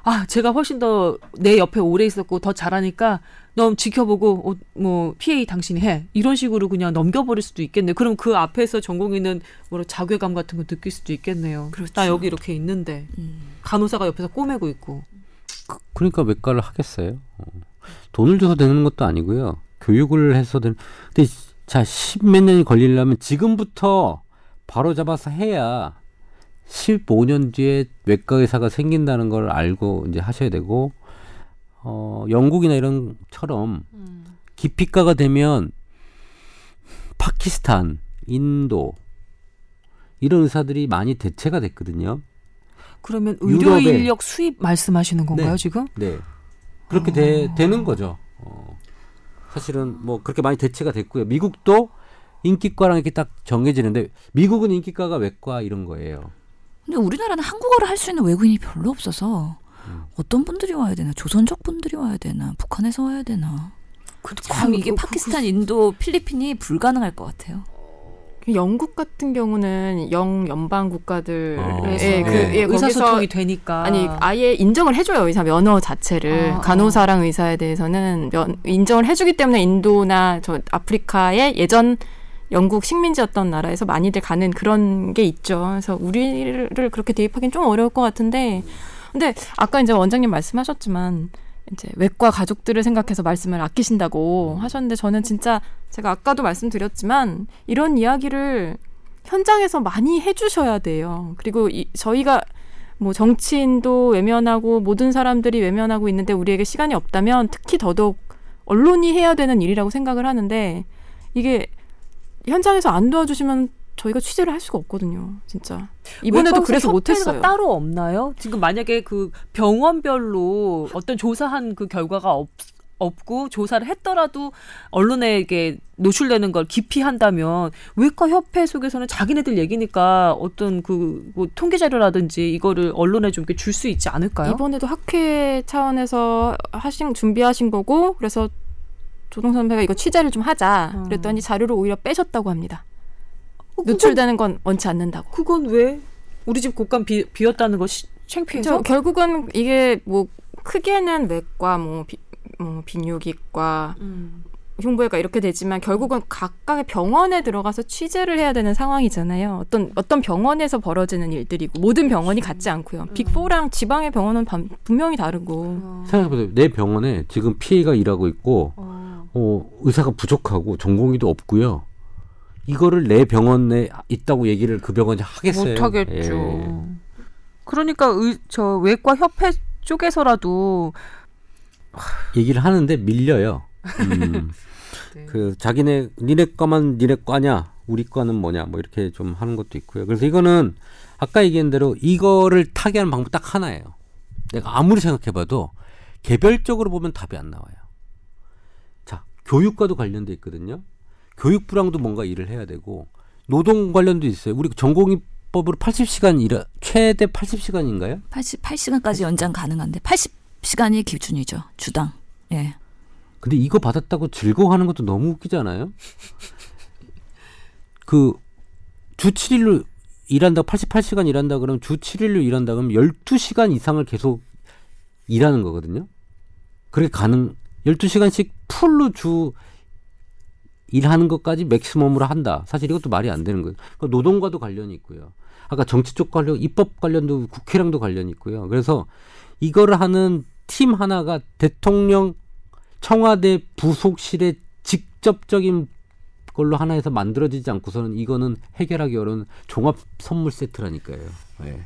아 제가 훨씬 더 내 옆에 오래 있었고 더 잘하니까 너 지켜보고 어, 뭐 PA 당신이 해 이런 식으로 그냥 넘겨버릴 수도 있겠네요. 그럼 그 앞에서 전공의는 뭐라 자괴감 같은 거 느낄 수도 있겠네요. 그렇죠. 나 여기 이렇게 있는데 음. 간호사가 옆에서 꼬매고 있고. 그러니까 외과를 하겠어요. 어. 돈을 줘서 되는 것도 아니고요. 교육을 해서 되는. 근데 자, 십몇 년이 걸리려면 지금부터 바로 잡아서 해야 15년 뒤에 외과 의사가 생긴다는 걸 알고 이제 하셔야 되고 어, 영국이나 이런처럼 기피과가 되면 파키스탄, 인도 이런 의사들이 많이 대체가 됐거든요. 그러면 의료 인력 수입 말씀하시는 건가요 네. 지금? 네. 그렇게 돼, 되는 거죠. 어. 사실은 뭐 그렇게 많이 대체가 됐고요. 미국도 인기과랑 이렇게 딱 정해지는데 미국은 인기과가 외과 이런 거예요. 근데 우리나라는 한국어를 할 수 있는 외국인이 별로 없어서 음. 어떤 분들이 와야 되나? 조선족 분들이 와야 되나? 북한에서 와야 되나? 그, 참 이게 그, 그, 파키스탄, 인도, 필리핀이 불가능할 것 같아요. 영국 같은 경우는 영 연방 국가들 어. 예, 그 네. 예, 의사소통이 되니까 아니 아예 인정을 해줘요 의사 면허 자체를 아, 간호사랑 의사에 대해서는 면, 인정을 해주기 때문에 인도나 저 아프리카의 예전 영국 식민지였던 나라에서 많이들 가는 그런 게 있죠. 그래서 우리를 그렇게 대입하기는 좀 어려울 것 같은데, 근데 아까 이제 원장님 말씀하셨지만 이제 외과 가족들을 생각해서 말씀을 아끼신다고 하셨는데 저는 진짜 제가 아까도 말씀드렸지만 이런 이야기를 현장에서 많이 해주셔야 돼요. 그리고 이, 저희가 뭐 정치인도 외면하고 모든 사람들이 외면하고 있는데 우리에게 시간이 없다면 특히 더더욱 언론이 해야 되는 일이라고 생각을 하는데 이게 현장에서 안 도와주시면 저희가 취재를 할 수가 없거든요. 진짜 이번에도 그래서 못했어요. 따로 없나요? 지금 만약에 그 병원별로 어떤 조사한 그 결과가 없, 없고 조사를 했더라도 언론에게 노출되는 걸 기피한다면 외과 협회 속에서는 자기네들 얘기니까 어떤 그 뭐 통계 자료라든지 이거를 언론에 좀 줄 수 있지 않을까요? 이번에도 학회 차원에서 하신 준비하신 거고 그래서 조동 선배가 이거 취재를 좀 하자 음. 그랬더니 자료를 오히려 빼셨다고 합니다. 어, 노출되는 건 원치 않는다고. 그건 왜 우리 집 곳간 비, 비었다는 거 시, 창피해서? 저 결국은 이게 뭐 크게는 외과 뭐, 비, 뭐 비뇨기과 음. 흉부외과 이렇게 되지만 결국은 각각의 병원에 들어가서 취재를 해야 되는 상황이잖아요. 어떤 어떤 병원에서 벌어지는 일들이고 모든 병원이 같지 않고요. 빅4랑 지방의 병원은 반- 분명히 다르고. 어. 생각해보세요. 내 병원에 지금 PA가 일하고 있고 어. 어, 의사가 부족하고 전공의도 없고요. 이거를 내 병원에 있다고 얘기를 그 병원이 하겠어요. 못하겠죠. 예. 그러니까 의, 저 외과 협회 쪽에서라도 얘기를 하는데 밀려요. 음. 네. 그 자기네 니네 과만 니네 과냐 우리 과는 뭐냐 뭐 이렇게 좀 하는 것도 있고요. 그래서 이거는 아까 얘기한 대로 이거를 타개하는 방법 딱 하나예요. 내가 아무리 생각해봐도 개별적으로 보면 답이 안 나와요. 자 교육과도 관련돼 있거든요. 교육부랑도 뭔가 일을 해야 되고 노동 관련도 있어요. 우리 전공의법으로 80시간 일 최대 80시간인가요? 88시간까지 연장 가능한데 80시간이 기준이죠. 주당. 예. 근데 이거 받았다고 즐거워하는 것도 너무 웃기잖아요. 그 주 7일로 일한다 88시간 일한다 그러면 주 7일로 일한다 그러면 12시간 이상을 계속 일하는 거거든요. 그렇게 가능 12시간씩 풀로 주 일하는 것까지 맥시멈으로 한다. 사실 이것도 말이 안 되는 거예요. 그러니까 노동과도 관련이 있고요. 아까 정치 쪽 관련, 입법 관련도 국회랑도 관련이 있고요. 그래서 이거를 하는 팀 하나가 대통령 청와대 부속실의 직접적인 걸로 하나에서 만들어지지 않고서는 이거는 해결하기 어려운 종합 선물 세트라니까요. 예.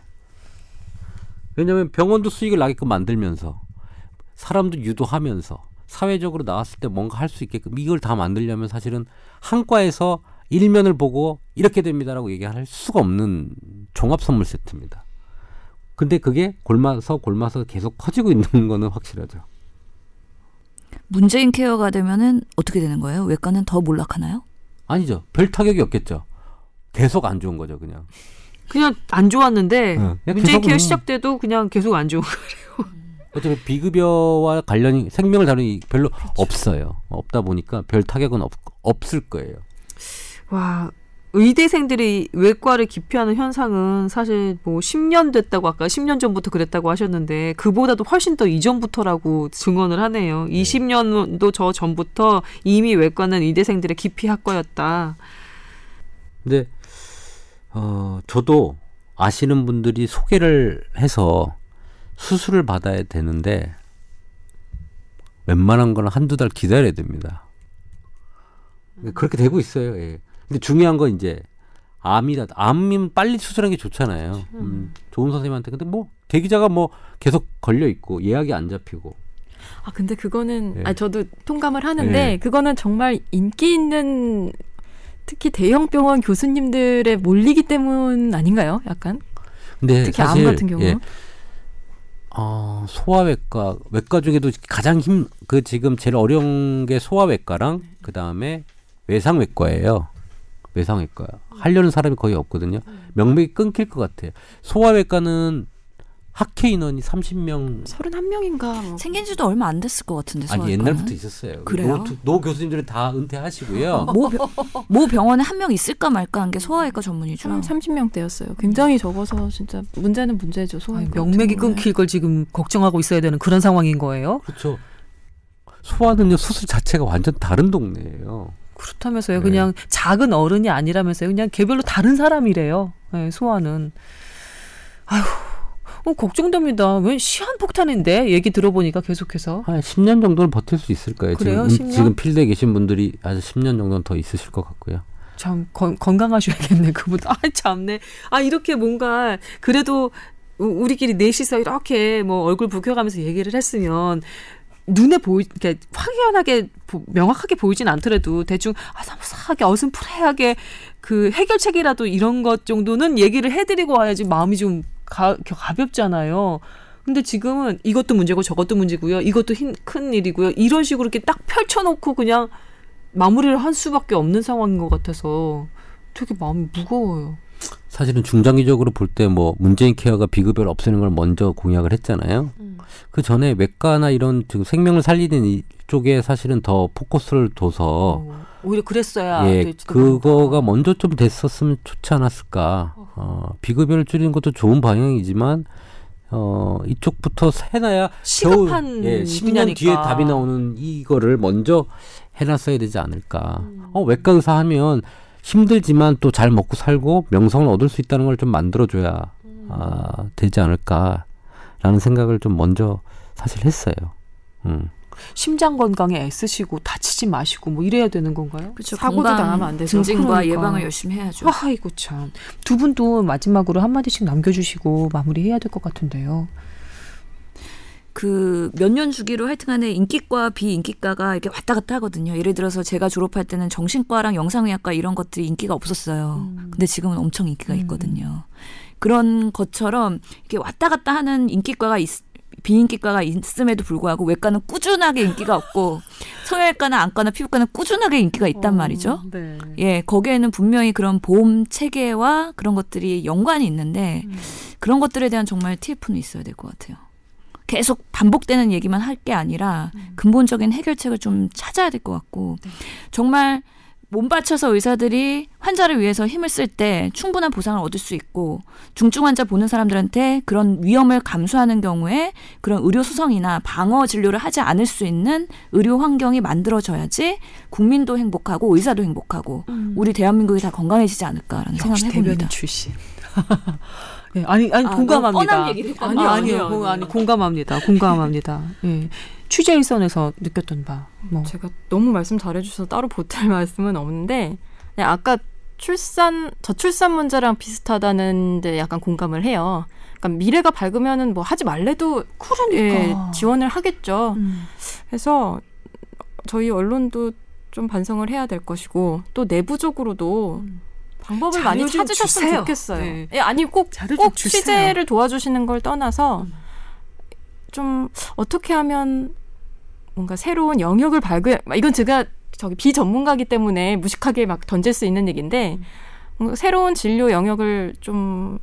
왜냐하면 병원도 수익을 나게끔 만들면서 사람도 유도하면서 사회적으로 나왔을 때 뭔가 할 수 있게끔 이걸 다 만들려면 사실은 한과에서 일면을 보고 이렇게 됩니다라고 얘기할 수가 없는 종합 선물 세트입니다. 근데 그게 골마서 골마서 계속 커지고 있는 거는 확실하죠. 문재인 케어가 되면은 어떻게 되는 거예요? 외과는 더 몰락하나요? 아니죠. 별 타격이 없겠죠. 계속 안 좋은 거죠, 그냥. 그냥 안 좋았는데 응. 그냥 문재인 계속 케어 음. 시작돼도 그냥 계속 안 좋은 거예요. 어차피 비급여와 관련이 생명을 다루는 별로 없어요. 없다 보니까 별 타격은 없, 없을 거예요. 와 의대생들이 외과를 기피하는 현상은 사실 뭐 10년 됐다고 아까 10년 전부터 그랬다고 하셨는데 그보다도 훨씬 더 이전부터라고 증언을 하네요. 20년도 저 전부터 이미 외과는 의대생들의 기피 학과였다. 근데 어 저도 아시는 분들이 소개를 해서 수술을 받아야 되는데 웬만한 거는 한두 달 기다려야 됩니다. 그렇게 되고 있어요. 예. 근데 중요한 건 이제 암이다. 암이면 빨리 수술하는 게 좋잖아요. 음, 좋은 선생님한테. 근데 뭐 대기자가 뭐 계속 걸려 있고 예약이 안 잡히고. 아 근데 그거는 네. 아 저도 통감을 하는데 네. 그거는 정말 인기 있는 특히 대형 병원 교수님들에 몰리기 때문 아닌가요? 약간 근데 특히 암 사실 같은 경우. 예, 어, 소아외과 외과 중에도 가장 힘 그 지금 제일 어려운 게 소아외과랑 그 다음에 외상외과예요. 외상외과 하려는 사람이 거의 없거든요. 명맥이 끊길 것 같아요. 소아외과는 학회 인원이 30명 31명인가 뭐. 생긴 지도 얼마 안 됐을 것 같은데 아니. 옛날부터 있었어요. 그래요? 노, 노 교수님들은 다 은퇴하시고요. 모, 병- 모 병원에 한 명 있을까 말까 한 게 소아외과 전문이죠. 30명대였어요. 굉장히 적어서 진짜 문제는 문제죠. 소아 아니, 명맥이 끊길 걸 지금 걱정하고 있어야 되는 그런 상황인 거예요. 그렇죠. 소아는요 수술 자체가 완전 다른 동네예요. 그렇다면서요. 네. 그냥 작은 어른이 아니라면서요. 그냥 개별로 다른 사람이래요. 네, 소아는. 아휴, 어, 걱정됩니다. 왜 시한폭탄인데? 얘기 들어보니까 계속해서. 한 10년 정도는 버틸 수 있을 거예요. 그래요? 지금, 10년? 지금 필드에 계신 분들이 아주 10년 정도는 더 있으실 것 같고요. 참 건, 건강하셔야겠네 그분. 아 참네. 아 이렇게 뭔가 그래도 우- 우리끼리 넷이서 이렇게 뭐 얼굴 붉혀가면서 얘기를 했으면 눈에 보이 이렇게 확연하게 보- 명확하게 보이진 않더라도 대충 아 사무사하게 어슴푸레하게 그 해결책이라도 이런 것 정도는 얘기를 해드리고 와야지 마음이 좀 가, 가볍잖아요. 근데 지금은 이것도 문제고 저것도 문제고요. 이것도 힘, 큰 일이고요. 이런 식으로 이렇게 딱 펼쳐놓고 그냥 마무리를 할 수밖에 없는 상황인 것 같아서 되게 마음이 무거워요. 사실은 중장기적으로 볼 때 뭐 문재인 케어가 비급여를 없애는 걸 먼저 공약을 했잖아요. 그 전에 외과나 이런 지금 생명을 살리는 이쪽에 사실은 더 포커스를 둬서 어, 오히려 그랬어야 예 그거가. 먼저 좀 됐었으면 좋지 않았을까. 어, 비급여를 줄이는 것도 좋은 방향이지만 어 이쪽부터 해놔야 겨우 시급한 예, 10년 분야니까. 뒤에 답이 나오는 이거를 먼저 해놨어야 되지 않을까. 음. 어 외과 의사 하면 힘들지만 또 잘 먹고 살고 명성을 얻을 수 있다는 걸 좀 만들어줘야 음. 아, 되지 않을까라는 생각을 좀 먼저 사실 했어요. 음. 심장 건강에 애쓰시고 다치지 마시고 뭐 이래야 되는 건가요? 그렇죠. 사고도 당하면 안 되죠. 증진과 그러니까. 예방을 열심히 해야죠. 아이고 참. 두 분도 마지막으로 한 마디씩 남겨주시고 마무리해야 될 것 같은데요. 그몇년 주기로 하여튼간에 인기과 비인기과가 이렇게 왔다 갔다 하거든요. 예를 들어서 제가 졸업할 때는 정신과랑 영상의학과 이런 것들이 인기가 없었어요. 음. 근데 지금은 엄청 인기가 음. 있거든요. 그런 것처럼 이렇게 왔다 갔다 하는 인기과가 있, 비인기과가 있음에도 불구하고 외과는 꾸준하게 인기가 없고 성형외과나 안과나 피부과는 꾸준하게 인기가 있단 말이죠. 네. 예, 거기에는 분명히 그런 보험 체계와 그런 것들이 연관이 있는데 그런 것들에 대한 정말 TF는 있어야 될 것 같아요. 계속 반복되는 얘기만 할 게 아니라 근본적인 해결책을 좀 찾아야 될 것 같고 정말 몸 바쳐서 의사들이 환자를 위해서 힘을 쓸 때 충분한 보상을 얻을 수 있고 중증 환자 보는 사람들한테 그런 위험을 감수하는 경우에 그런 의료 수성이나 방어 진료를 하지 않을 수 있는 의료 환경이 만들어져야지 국민도 행복하고 의사도 행복하고 우리 대한민국이 다 건강해지지 않을까라는 생각을 해봅니다. 출신. 예, 아니 아니 아, 공감합니다. 아니 아니요. 공, 아니 공감합니다. 공감합니다. 예. 취재 일선에서 느꼈던 바. 뭐. 제가 너무 말씀 잘해주셔서 따로 보탤 말씀은 없는데 그냥 아까 출산 저출산 문제랑 비슷하다는데 약간 공감을 해요. 그러니까 미래가 밝으면은 뭐 하지 말래도 그러니까. 예, 지원을 하겠죠. 음. 그래서 저희 언론도 좀 반성을 해야 될 것이고 또 내부적으로도 방법을 자료 많이 좀 찾으셨으면 주세요. 좋겠어요. 네. 예, 아니 꼭, 자료 좀꼭 주세요. 취재를 도와주시는 걸 떠나서 음. 좀 어떻게 하면 뭔가 새로운 영역을 발굴 이건 제가 저기 비전문가기 때문에 무식하게 막 던질 수 있는 얘기인데 음. 새로운 진료 영역을 좀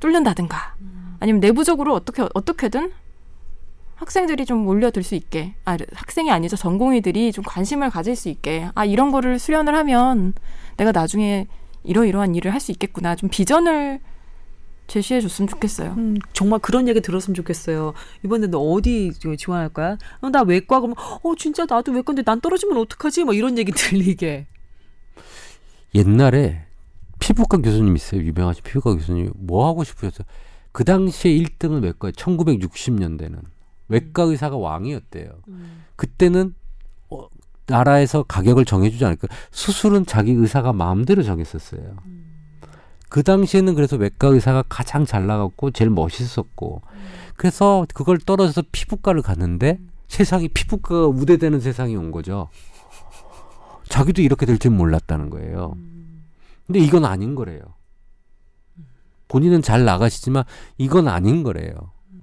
뚫는다든가 음. 아니면 내부적으로 어떻게 어떻게든 학생들이 좀 몰려들 수 있게 아 학생이 아니죠 전공의들이 좀 관심을 가질 수 있게 아 이런 거를 수련을 하면 내가 나중에 이러이러한 일을 할 수 있겠구나 좀 비전을 제시해 줬으면 좋겠어요. 음, 정말 그런 얘기 들었으면 좋겠어요. 이번에 너 어디 지원할 거야? 어, 나 외과 그러면 어 진짜 나도 외과인데 난 떨어지면 어떡하지? 뭐 이런 얘기 들리게. 옛날에 피부과 교수님 있어요. 유명하신 피부과 교수님. 뭐 하고 싶으셨어요? 그 당시에 1등은 외과에 1960년대는 외과 의사가 왕이었대요. 그때는 어, 나라에서 가격을 정해주지 않을까. 수술은 자기 의사가 마음대로 정했었어요. 그 당시에는 그래서 외과 의사가 가장 잘 나갔고 제일 멋있었고 그래서 그걸 떨어져서 피부과를 갔는데 세상이 피부과가 우대되는 세상이 온 거죠. 자기도 이렇게 될 줄 몰랐다는 거예요. 근데 이건 아닌 거래요. 본인은 잘 나가시지만 이건 아닌 거래요.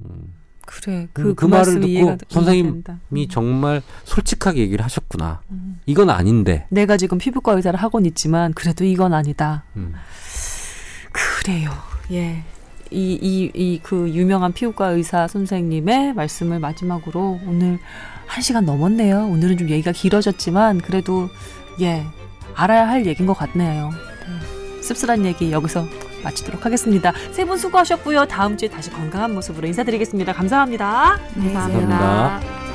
음. 그래 그, 그, 그그 말을 듣고 선생님이 된다. 정말 솔직하게 얘기를 하셨구나. 음. 이건 아닌데. 내가 지금 피부과 의사를 하고는 있지만 그래도 이건 아니다. 음. 그래요. 예. 이, 이, 이 그 유명한 피부과 의사 선생님의 말씀을 마지막으로 오늘 한 시간 넘었네요. 오늘은 좀 얘기가 길어졌지만 그래도 예. 알아야 할 얘기인 것 같네요. 네. 씁쓸한 얘기 여기서 마치도록 하겠습니다. 세 분 수고하셨고요. 다음 주에 다시 건강한 모습으로 인사드리겠습니다. 감사합니다. 네, 감사합니다.